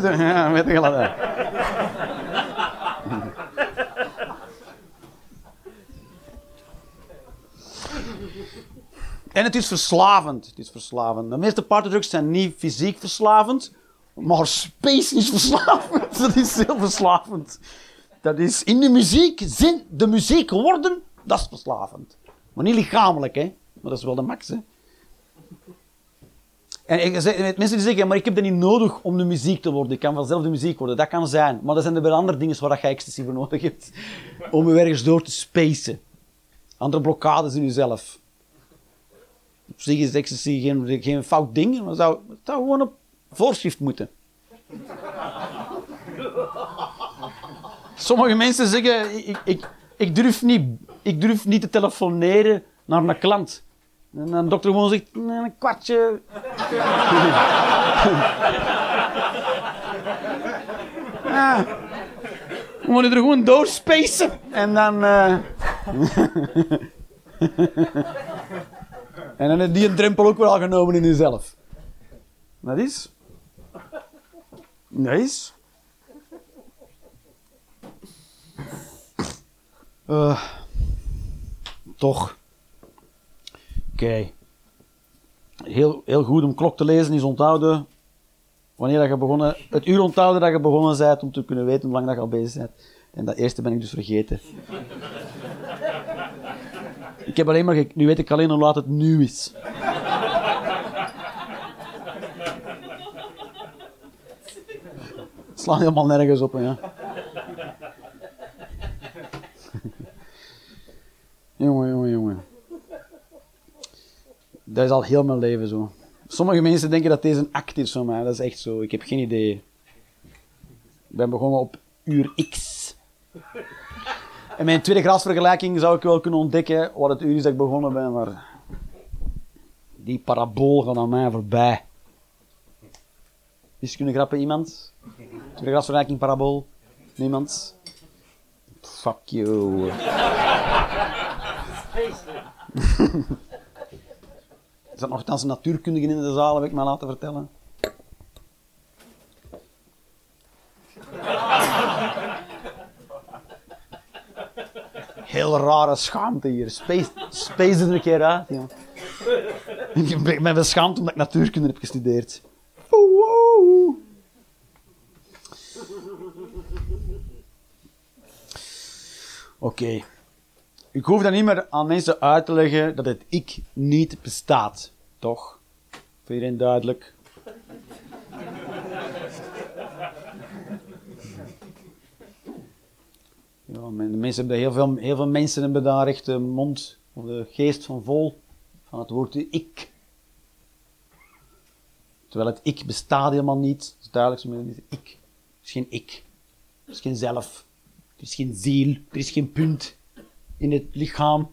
dat? [LAUGHS] Ja, weet je dat En het is verslavend. Het is verslavend. De meeste partydrugs zijn niet fysiek verslavend, maar space is verslavend. [LAUGHS] Dat is heel verslavend. Dat is in de muziek, zin, de muziek worden, dat is verslavend. Maar niet lichamelijk, hè. Maar dat is wel de max. En ik, mensen die zeggen, maar ik heb dat niet nodig om de muziek te worden. Ik kan vanzelf de muziek worden. Dat kan zijn. Maar er zijn er wel andere dingen waar je ecstasy voor nodig hebt. Om je ergens door te spacen. Andere blokkades in jezelf. Op zich is ecstasy geen, geen fout ding. Maar zou, zou gewoon op voorschrift moeten. Sommige mensen zeggen, ik, ik, ik, durf niet, ik durf niet te telefoneren naar een klant. En dan de dokter gewoon zegt, "Nee, een kwartje. [LAUGHS] ja. We moeten er gewoon doorspacen. En dan... eh, [LAUGHS] en dan heeft die een drempel ook wel genomen in jezelf. Dat is... Dat is... Eh, toch. Oké. Heel, heel goed om klok te lezen is onthouden. Wanneer dat je begonnen, het uur onthouden dat je begonnen bent om te kunnen weten hoe lang dat je al bezig bent. En dat eerste ben ik dus vergeten. Heb alleen maar, nu weet ik alleen hoe laat het nu is. Het slaat helemaal nergens op, ja. [LAUGHS] jongen, jongen, jongen. Dat is al heel mijn leven zo. Sommige mensen denken dat deze een act is van mij. Dat is echt zo. Ik heb geen idee. Ik ben begonnen op uur X. En mijn tweede graadsvergelijking zou ik wel kunnen ontdekken wat het uur is dat ik begonnen ben, maar die parabool gaat aan mij voorbij. Wiskunde grappen iemand? Tweede graadsvergelijking parabool? Niemand? Fuck you. [LAUGHS] Er zat nogthans een natuurkundige in de zaal, heb ik me laten vertellen. Heel rare schaamte hier. Space, space er een keer uit, ik ben beschaamd omdat ik natuurkunde heb gestudeerd. Oeh. Oké. Ik hoef dan niet meer aan mensen uit te leggen dat het ik niet bestaat. Toch? Voor iedereen duidelijk? Ja, mensen hebben heel, veel, heel veel mensen hebben daar echt de mond of de geest van vol van het woord ik. Terwijl het ik bestaat helemaal niet. Het is duidelijk, het ik. Het is geen ik. Het is geen zelf. Er is geen ziel. Er is geen punt in het lichaam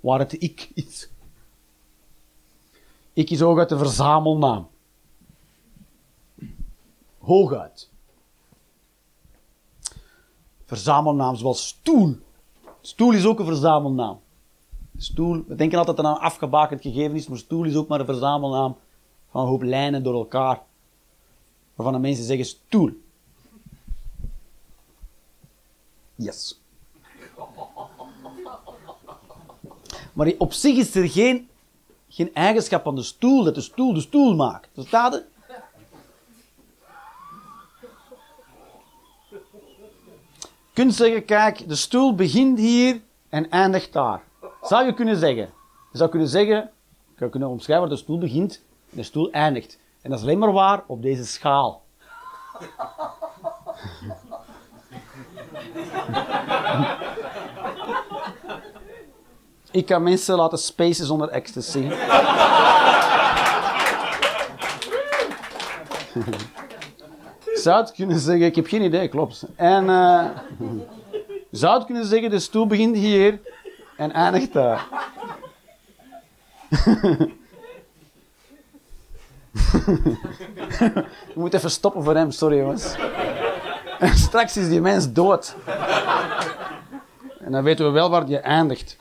waar het ik is. Ik is hooguit de verzamelnaam. Hooguit. Verzamelnaam zoals stoel. Stoel is ook een verzamelnaam. Stoel, we denken altijd dat een afgebakend gegeven is, maar stoel is ook maar een verzamelnaam van een hoop lijnen door elkaar. Waarvan de mensen zeggen stoel. Yes. Maar op zich is er geen, geen eigenschap van de stoel dat de stoel de stoel maakt. Verstaat je? Je kunt zeggen, kijk, de stoel begint hier en eindigt daar. Zou je kunnen zeggen. Je zou kunnen zeggen, je zou kunnen omschrijven waar de stoel begint en de stoel eindigt. En dat is alleen maar waar op deze schaal. Ik kan mensen laten spacen zonder ecstasy. Zou kunnen zeggen, ik heb geen idee, klopt. En eh zou kunnen zeggen, de stoel begint hier en eindigt daar. Je moet even stoppen voor hem, sorry jongens. En straks is die mens dood. En dan weten we wel waar die eindigt.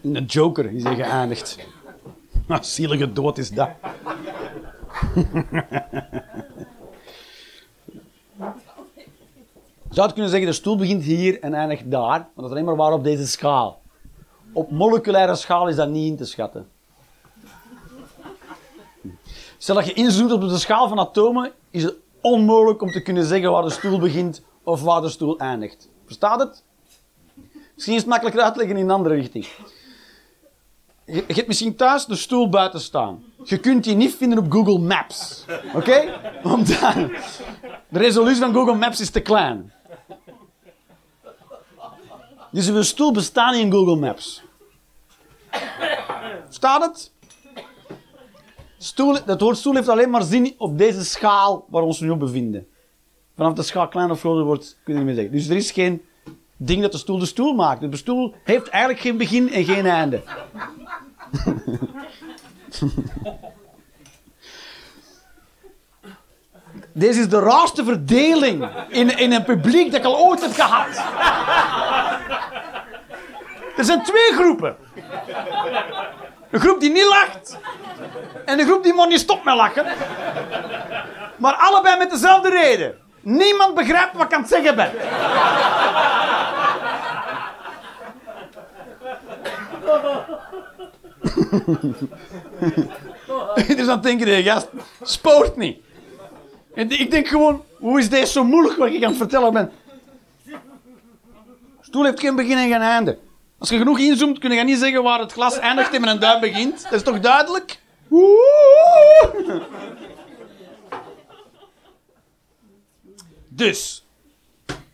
In de Joker is hij geëindigd. Nou, zielige dood is dat. Zou kunnen zeggen, de stoel begint hier en eindigt daar, maar dat is alleen maar waar op deze schaal. Op moleculaire schaal is dat niet in te schatten. Stel dat je inzoomt op de schaal van atomen, is het onmogelijk om te kunnen zeggen waar de stoel begint of waar de stoel eindigt. Verstaat het? Misschien is het makkelijker uit te leggen in een andere richting. Je, je hebt misschien thuis de stoel buiten staan. Je kunt die niet vinden op Google Maps. Oké? Dan- de resolutie van Google Maps is te klein. Dus uw stoel bestaat niet in Google Maps. Staat het? Stoel, dat woord stoel heeft alleen maar zin op deze schaal waar we ons nu op bevinden. Vanaf de schaal kleiner of groter wordt, kun je niet meer zeggen. Dus er is geen ding dat de stoel de stoel maakt. De stoel heeft eigenlijk geen begin en geen einde. [LAUGHS] Deze is de raarste verdeling in, in een publiek dat ik al ooit heb gehad. Er zijn twee groepen. Een groep die niet lacht. En een groep die maar niet stopt met lachen. Maar allebei met dezelfde reden. Niemand begrijpt wat ik aan het zeggen ben. [LAUGHS] dus dan denken de gast, spoort niet. En ik denk gewoon, hoe is deze zo moeilijk wat ik aan vertellen ben? Stoel heeft geen begin en geen einde. Als je genoeg inzoomt, kun je niet zeggen waar het glas eindigt en met een duim begint. Dat is toch duidelijk? Dus,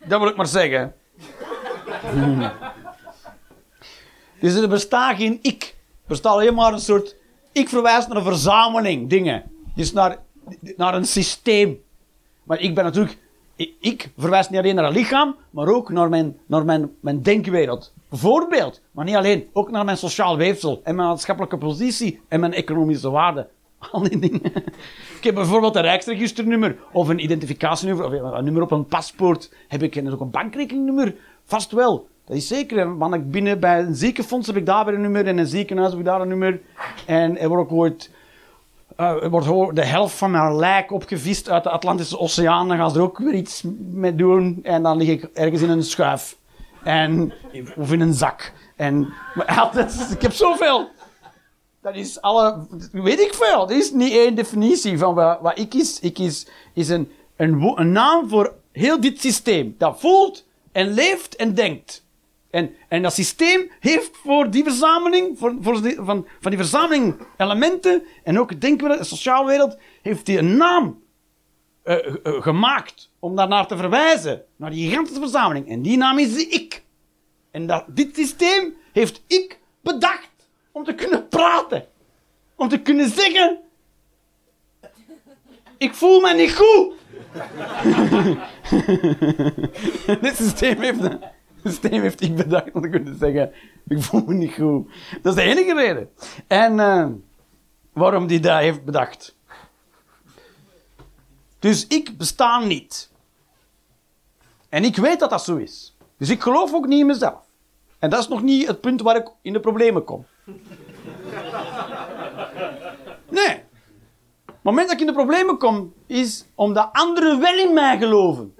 dat wil ik maar zeggen. [LAUGHS] Dus er bestaat geen ik. Bestaat alleen maar een soort... Ik verwijst naar een verzameling dingen. Dus naar, naar een systeem. Maar ik ben natuurlijk... Ik, ik verwijs niet alleen naar een lichaam, maar ook naar mijn, naar mijn, mijn denkwereld. Bijvoorbeeld, maar niet alleen. Ook naar mijn sociaal weefsel en mijn maatschappelijke positie en mijn economische waarde. [LAUGHS] Al die dingen. Ik heb bijvoorbeeld een rijksregisternummer of een identificatienummer of een nummer op een paspoort. Heb ik en ook een bankrekeningnummer? Vast wel. Dat is zeker. Wanneer ik binnen bij een ziekenfonds heb ik daar weer een nummer en een ziekenhuis heb ik daar een nummer. En er wordt ook ooit eh, wordt de helft van mijn lijk opgevist uit de Atlantische Oceaan. Dan gaan ze er ook weer iets mee doen. En dan lig ik ergens in een schuif. En, of in een zak. En altijd, [LAUGHS] ik heb zoveel. Dat is alle, weet ik veel. Er is niet één definitie van wat, wat ik is. Ik is, is een, een, een naam voor heel dit systeem. Dat voelt en leeft en denkt. En, en dat systeem heeft voor die verzameling, voor, voor van, van die verzameling elementen, en ook denkwereld, de sociale wereld, heeft die een naam eh, eh, gemaakt om daarnaar te verwijzen. Naar die gigantische verzameling. En die naam is de ik. En dat, dit systeem heeft ik bedacht om te kunnen praten. Om te kunnen zeggen... Ik voel me niet goed. [LAUGHS] dit systeem heeft, systeem heeft ik bedacht om te kunnen zeggen... Ik voel me niet goed. Dat is de enige reden. En eh, waarom die dat heeft bedacht. Dus ik besta niet. En ik weet dat dat zo is. Dus ik geloof ook niet in mezelf. En dat is nog niet het punt waar ik in de problemen kom. Nee. Het moment dat ik in de problemen kom, is omdat anderen wel in mij geloven.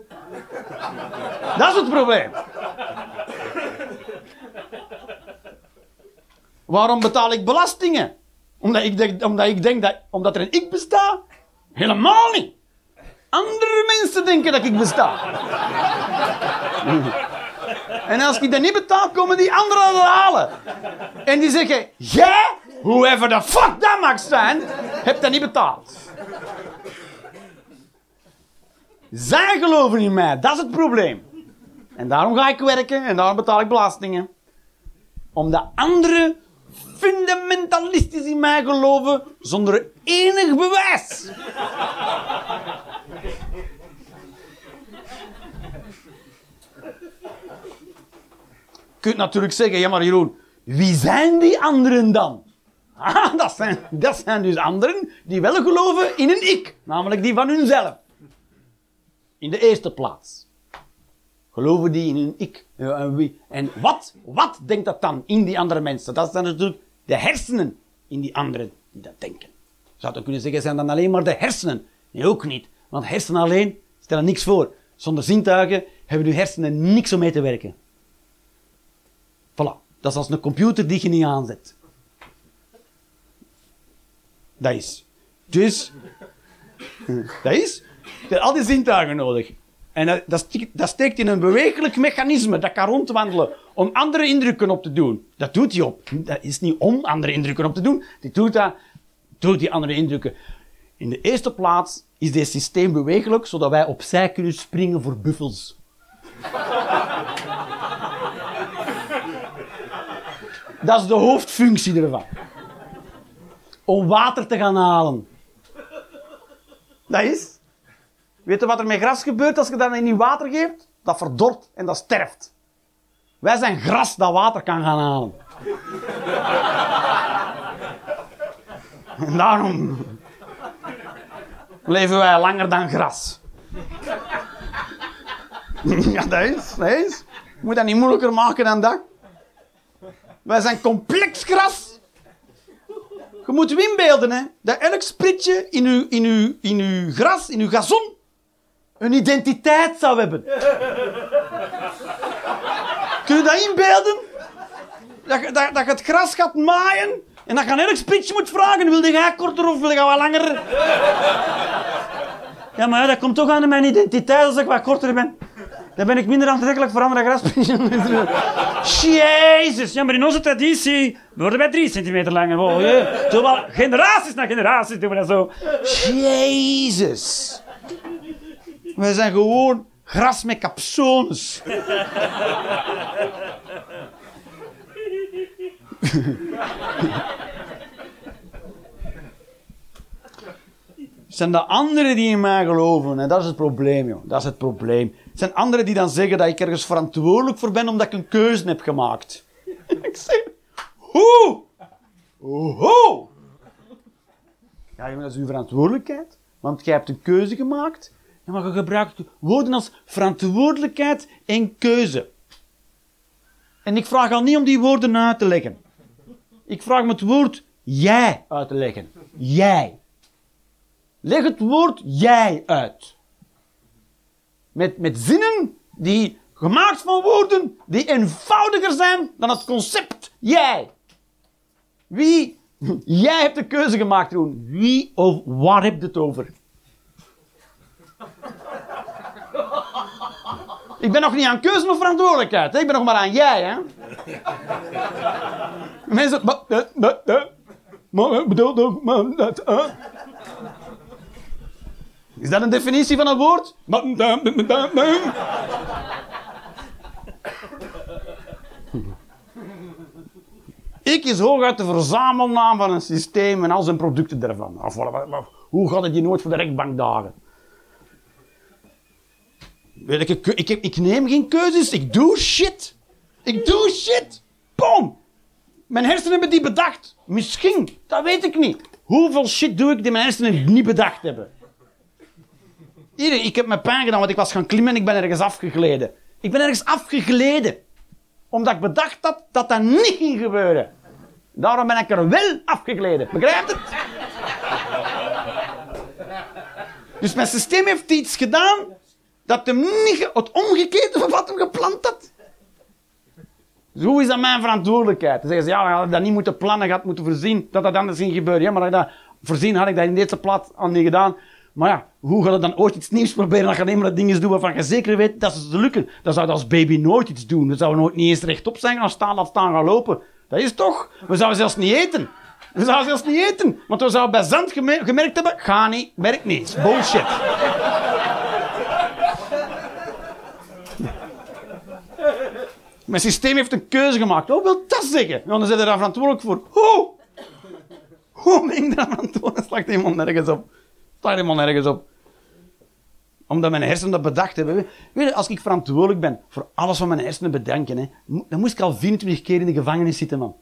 Dat is het probleem. Waarom betaal ik belastingen? Omdat ik denk, omdat, ik denk dat, omdat er een ik bestaat? Helemaal niet. Andere mensen denken dat ik besta. [LAUGHS] En als ik dat niet betaal, komen die anderen dat halen. En die zeggen, jij, whoever the fuck dat mag zijn, hebt dat niet betaald. Zij geloven in mij, dat is het probleem. En daarom ga ik werken en daarom betaal ik belastingen. Omdat anderen fundamentalistisch in mij geloven zonder enig bewijs. Je kunt natuurlijk zeggen, ja maar Jeroen, wie zijn die anderen dan? Ah, dat zijn, dat zijn dus anderen die wel geloven in een ik, namelijk die van hunzelf. In de eerste plaats. Geloven die in een ik. En, wie? en wat, wat denkt dat dan in die andere mensen? Dat zijn natuurlijk de hersenen in die anderen die dat denken. Je zou kunnen zeggen, zijn dan alleen maar de hersenen? Nee, ook niet. Want hersenen alleen stellen niks voor. Zonder zintuigen hebben uw hersenen niks om mee te werken. Voilà. Dat is als een computer die je niet aanzet. Dat is. Dus, [LAUGHS] dat is. Je hebt al die zintuigen nodig. En dat, steekt in een bewegelijk mechanisme dat kan rondwandelen om andere indrukken op te doen. Dat doet hij op. Dat is niet om andere indrukken op te doen. Die doet dat, doet die andere indrukken. In de eerste plaats is dit systeem bewegelijk, zodat wij opzij kunnen springen voor buffels. [LAUGHS] Dat is de hoofdfunctie ervan. Om water te gaan halen. Dat is. Weet je wat er met gras gebeurt als je dat in je water geeft? Dat verdort en dat sterft. Wij zijn gras dat water kan gaan halen. [LAUGHS] En daarom leven wij langer dan gras. [LAUGHS] Ja, dat is. Dat is. Je moet dat niet moeilijker maken dan dat. Wij zijn complex gras. Je moet je inbeelden, hè, dat elk spritje in uw, in, uw, in uw gras, in uw gazon, een identiteit zou hebben. Kun je dat inbeelden? Dat, dat, dat je het gras gaat maaien en dat je aan elk spritje moet vragen, wil jij korter of wil je wat langer? Ja, maar dat komt toch aan mijn identiteit als ik wat korter ben. Dan ben ik minder aantrekkelijk voor andere graspritjes. Jezus! Ja, maar in onze traditie worden wij drie centimeter langer. Generaties na generaties doen we dat zo. Jezus! Wij zijn gewoon gras met capsones. Zijn de anderen die in mij geloven. En dat is het probleem, joh. Dat is het probleem. Het zijn anderen die dan zeggen dat ik ergens verantwoordelijk voor ben omdat ik een keuze heb gemaakt. [LAUGHS] ik zeg, hoe? Hoe? Ja, jongen, dat is uw verantwoordelijkheid. Want jij hebt een keuze gemaakt. Maar je gebruikt woorden als verantwoordelijkheid en keuze. En ik vraag al niet om die woorden uit te leggen. Ik vraag om het woord jij uit te leggen. Jij. Leg het woord jij uit. Met, met zinnen die gemaakt van woorden die eenvoudiger zijn dan het concept jij. Wie? [LAUGHS] Jij hebt de keuze gemaakt, Roen. Wie of waar heb je het over? Ik ben nog niet aan keuze of verantwoordelijkheid. Ik ben nog maar aan jij, hè? Mensen... bedoel? Is dat een definitie van een woord? Ik is hooguit de verzamelnaam van een systeem en al zijn producten daarvan. Of, wat- wat- hoe gaat het je nooit voor de rechtbank dagen? Ik, ik, ik, neem geen keuzes, ik doe shit. Ik doe shit. Boom. Mijn hersenen hebben die bedacht. Misschien, dat weet ik niet. Hoeveel shit doe ik die mijn hersenen niet bedacht hebben? Hier, ik heb me pijn gedaan, want ik was gaan klimmen en ik ben ergens afgegleden. Ik ben ergens afgegleden. Omdat ik bedacht had dat dat niet ging gebeuren. Daarom ben ik er wel afgegleden. Begrijpt het? Dus mijn systeem heeft iets gedaan dat hem niet, het omgekeerde van wat hem gepland had. Zo is dat mijn verantwoordelijkheid. Dan zeggen ze, ja, had dat niet moeten plannen, had moeten voorzien, dat dat anders ging gebeuren. Ja, maar had dat voorzien, had ik dat in deze plaats al niet gedaan. Maar ja, hoe gaat het dan ooit iets nieuws proberen als je alleen maar dingen doet waarvan je zeker weet dat ze lukken? Dan zou je als baby nooit iets doen. Dan zouden nooit niet eens rechtop zijn gaan staan, laat staan gaan lopen. Dat is toch? We zouden zelfs niet eten. We zouden zelfs niet eten. Want we zouden bij zand gemer- gemerkt hebben, ga niet, werkt niet. Is bullshit. Mijn systeem heeft een keuze gemaakt. Wat wil dat zeggen? Ja, dan zijn we daar verantwoordelijk voor. Hoe? Hoe ben ik daar verantwoordelijk? Slaat helemaal nergens op. Slaat helemaal nergens op. Omdat mijn hersenen dat bedacht hebben. Weet je, als ik verantwoordelijk ben voor alles wat mijn hersenen bedenken, dan moest ik al 24 keer in de gevangenis zitten, man.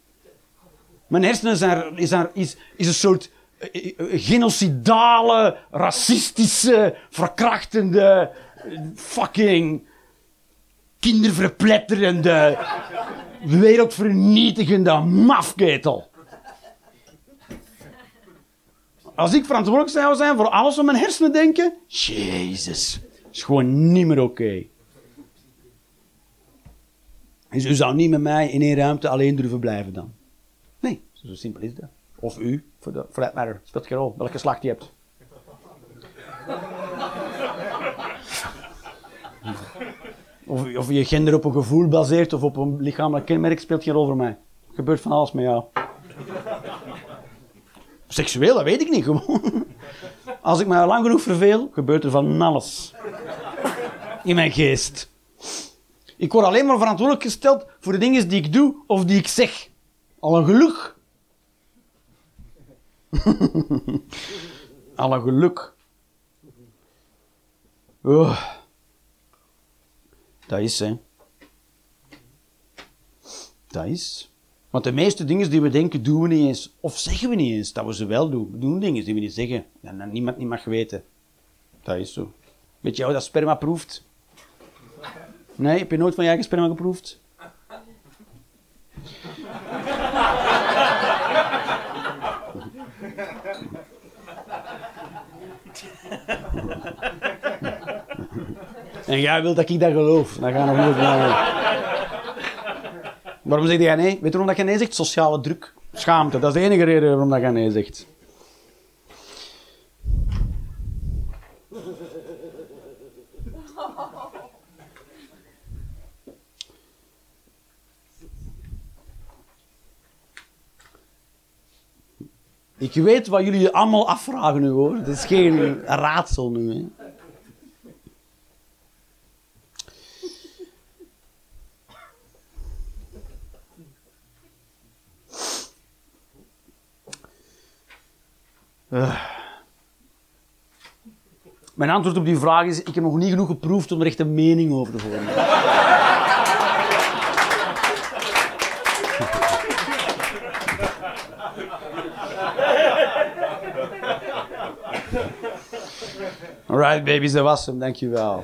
Mijn hersenen zijn, is, is, is een soort eh, eh, genocidale, racistische, verkrachtende, eh, fucking kinderverpletterende, wereldvernietigende mafketel. Als ik verantwoordelijk zou zijn voor alles wat mijn hersenen denken, jezus, is gewoon niet meer oké. Dus u zou niet met mij in één ruimte alleen durven blijven dan. Nee, zo simpel is dat. Of u, voor, de, for that matter. Speelt geen rol, welke slag je hebt. Of, je gender op een gevoel baseert of op een lichamelijk kenmerk, speelt geen rol voor mij. Gebeurt van alles met jou. Seksueel, dat weet ik niet gewoon. Als ik me lang genoeg verveel, gebeurt er van alles. In mijn geest. Ik word alleen maar verantwoordelijk gesteld voor de dingen die ik doe of die ik zeg. Al een geluk. [LAUGHS] Al een geluk. Oh. Dat is, hè. Dat is. Want de meeste dingen die we denken, doen we niet eens. Of zeggen we niet eens dat we ze wel doen. We doen dingen die we niet zeggen. En dat niemand niet mag weten. Dat is zo. Weet je hoe dat sperma proeft? Nee, heb je nooit van je eigen sperma geproefd? En jij wilt dat ik dat geloof. Dan gaan we nog nooit naar. Waarom zeg jij nee? Weet je waarom dat nee zegt? Sociale druk. Schaamte. Dat is de enige reden waarom dat je nee zegt. Ik weet wat jullie allemaal afvragen nu hoor. Het is geen raadsel nu. Hè. Eh. Mijn antwoord op die vraag is: ik heb nog niet genoeg geproefd om er echt een mening over te vormen. Alright, baby's, dat was hem. Dankjewel.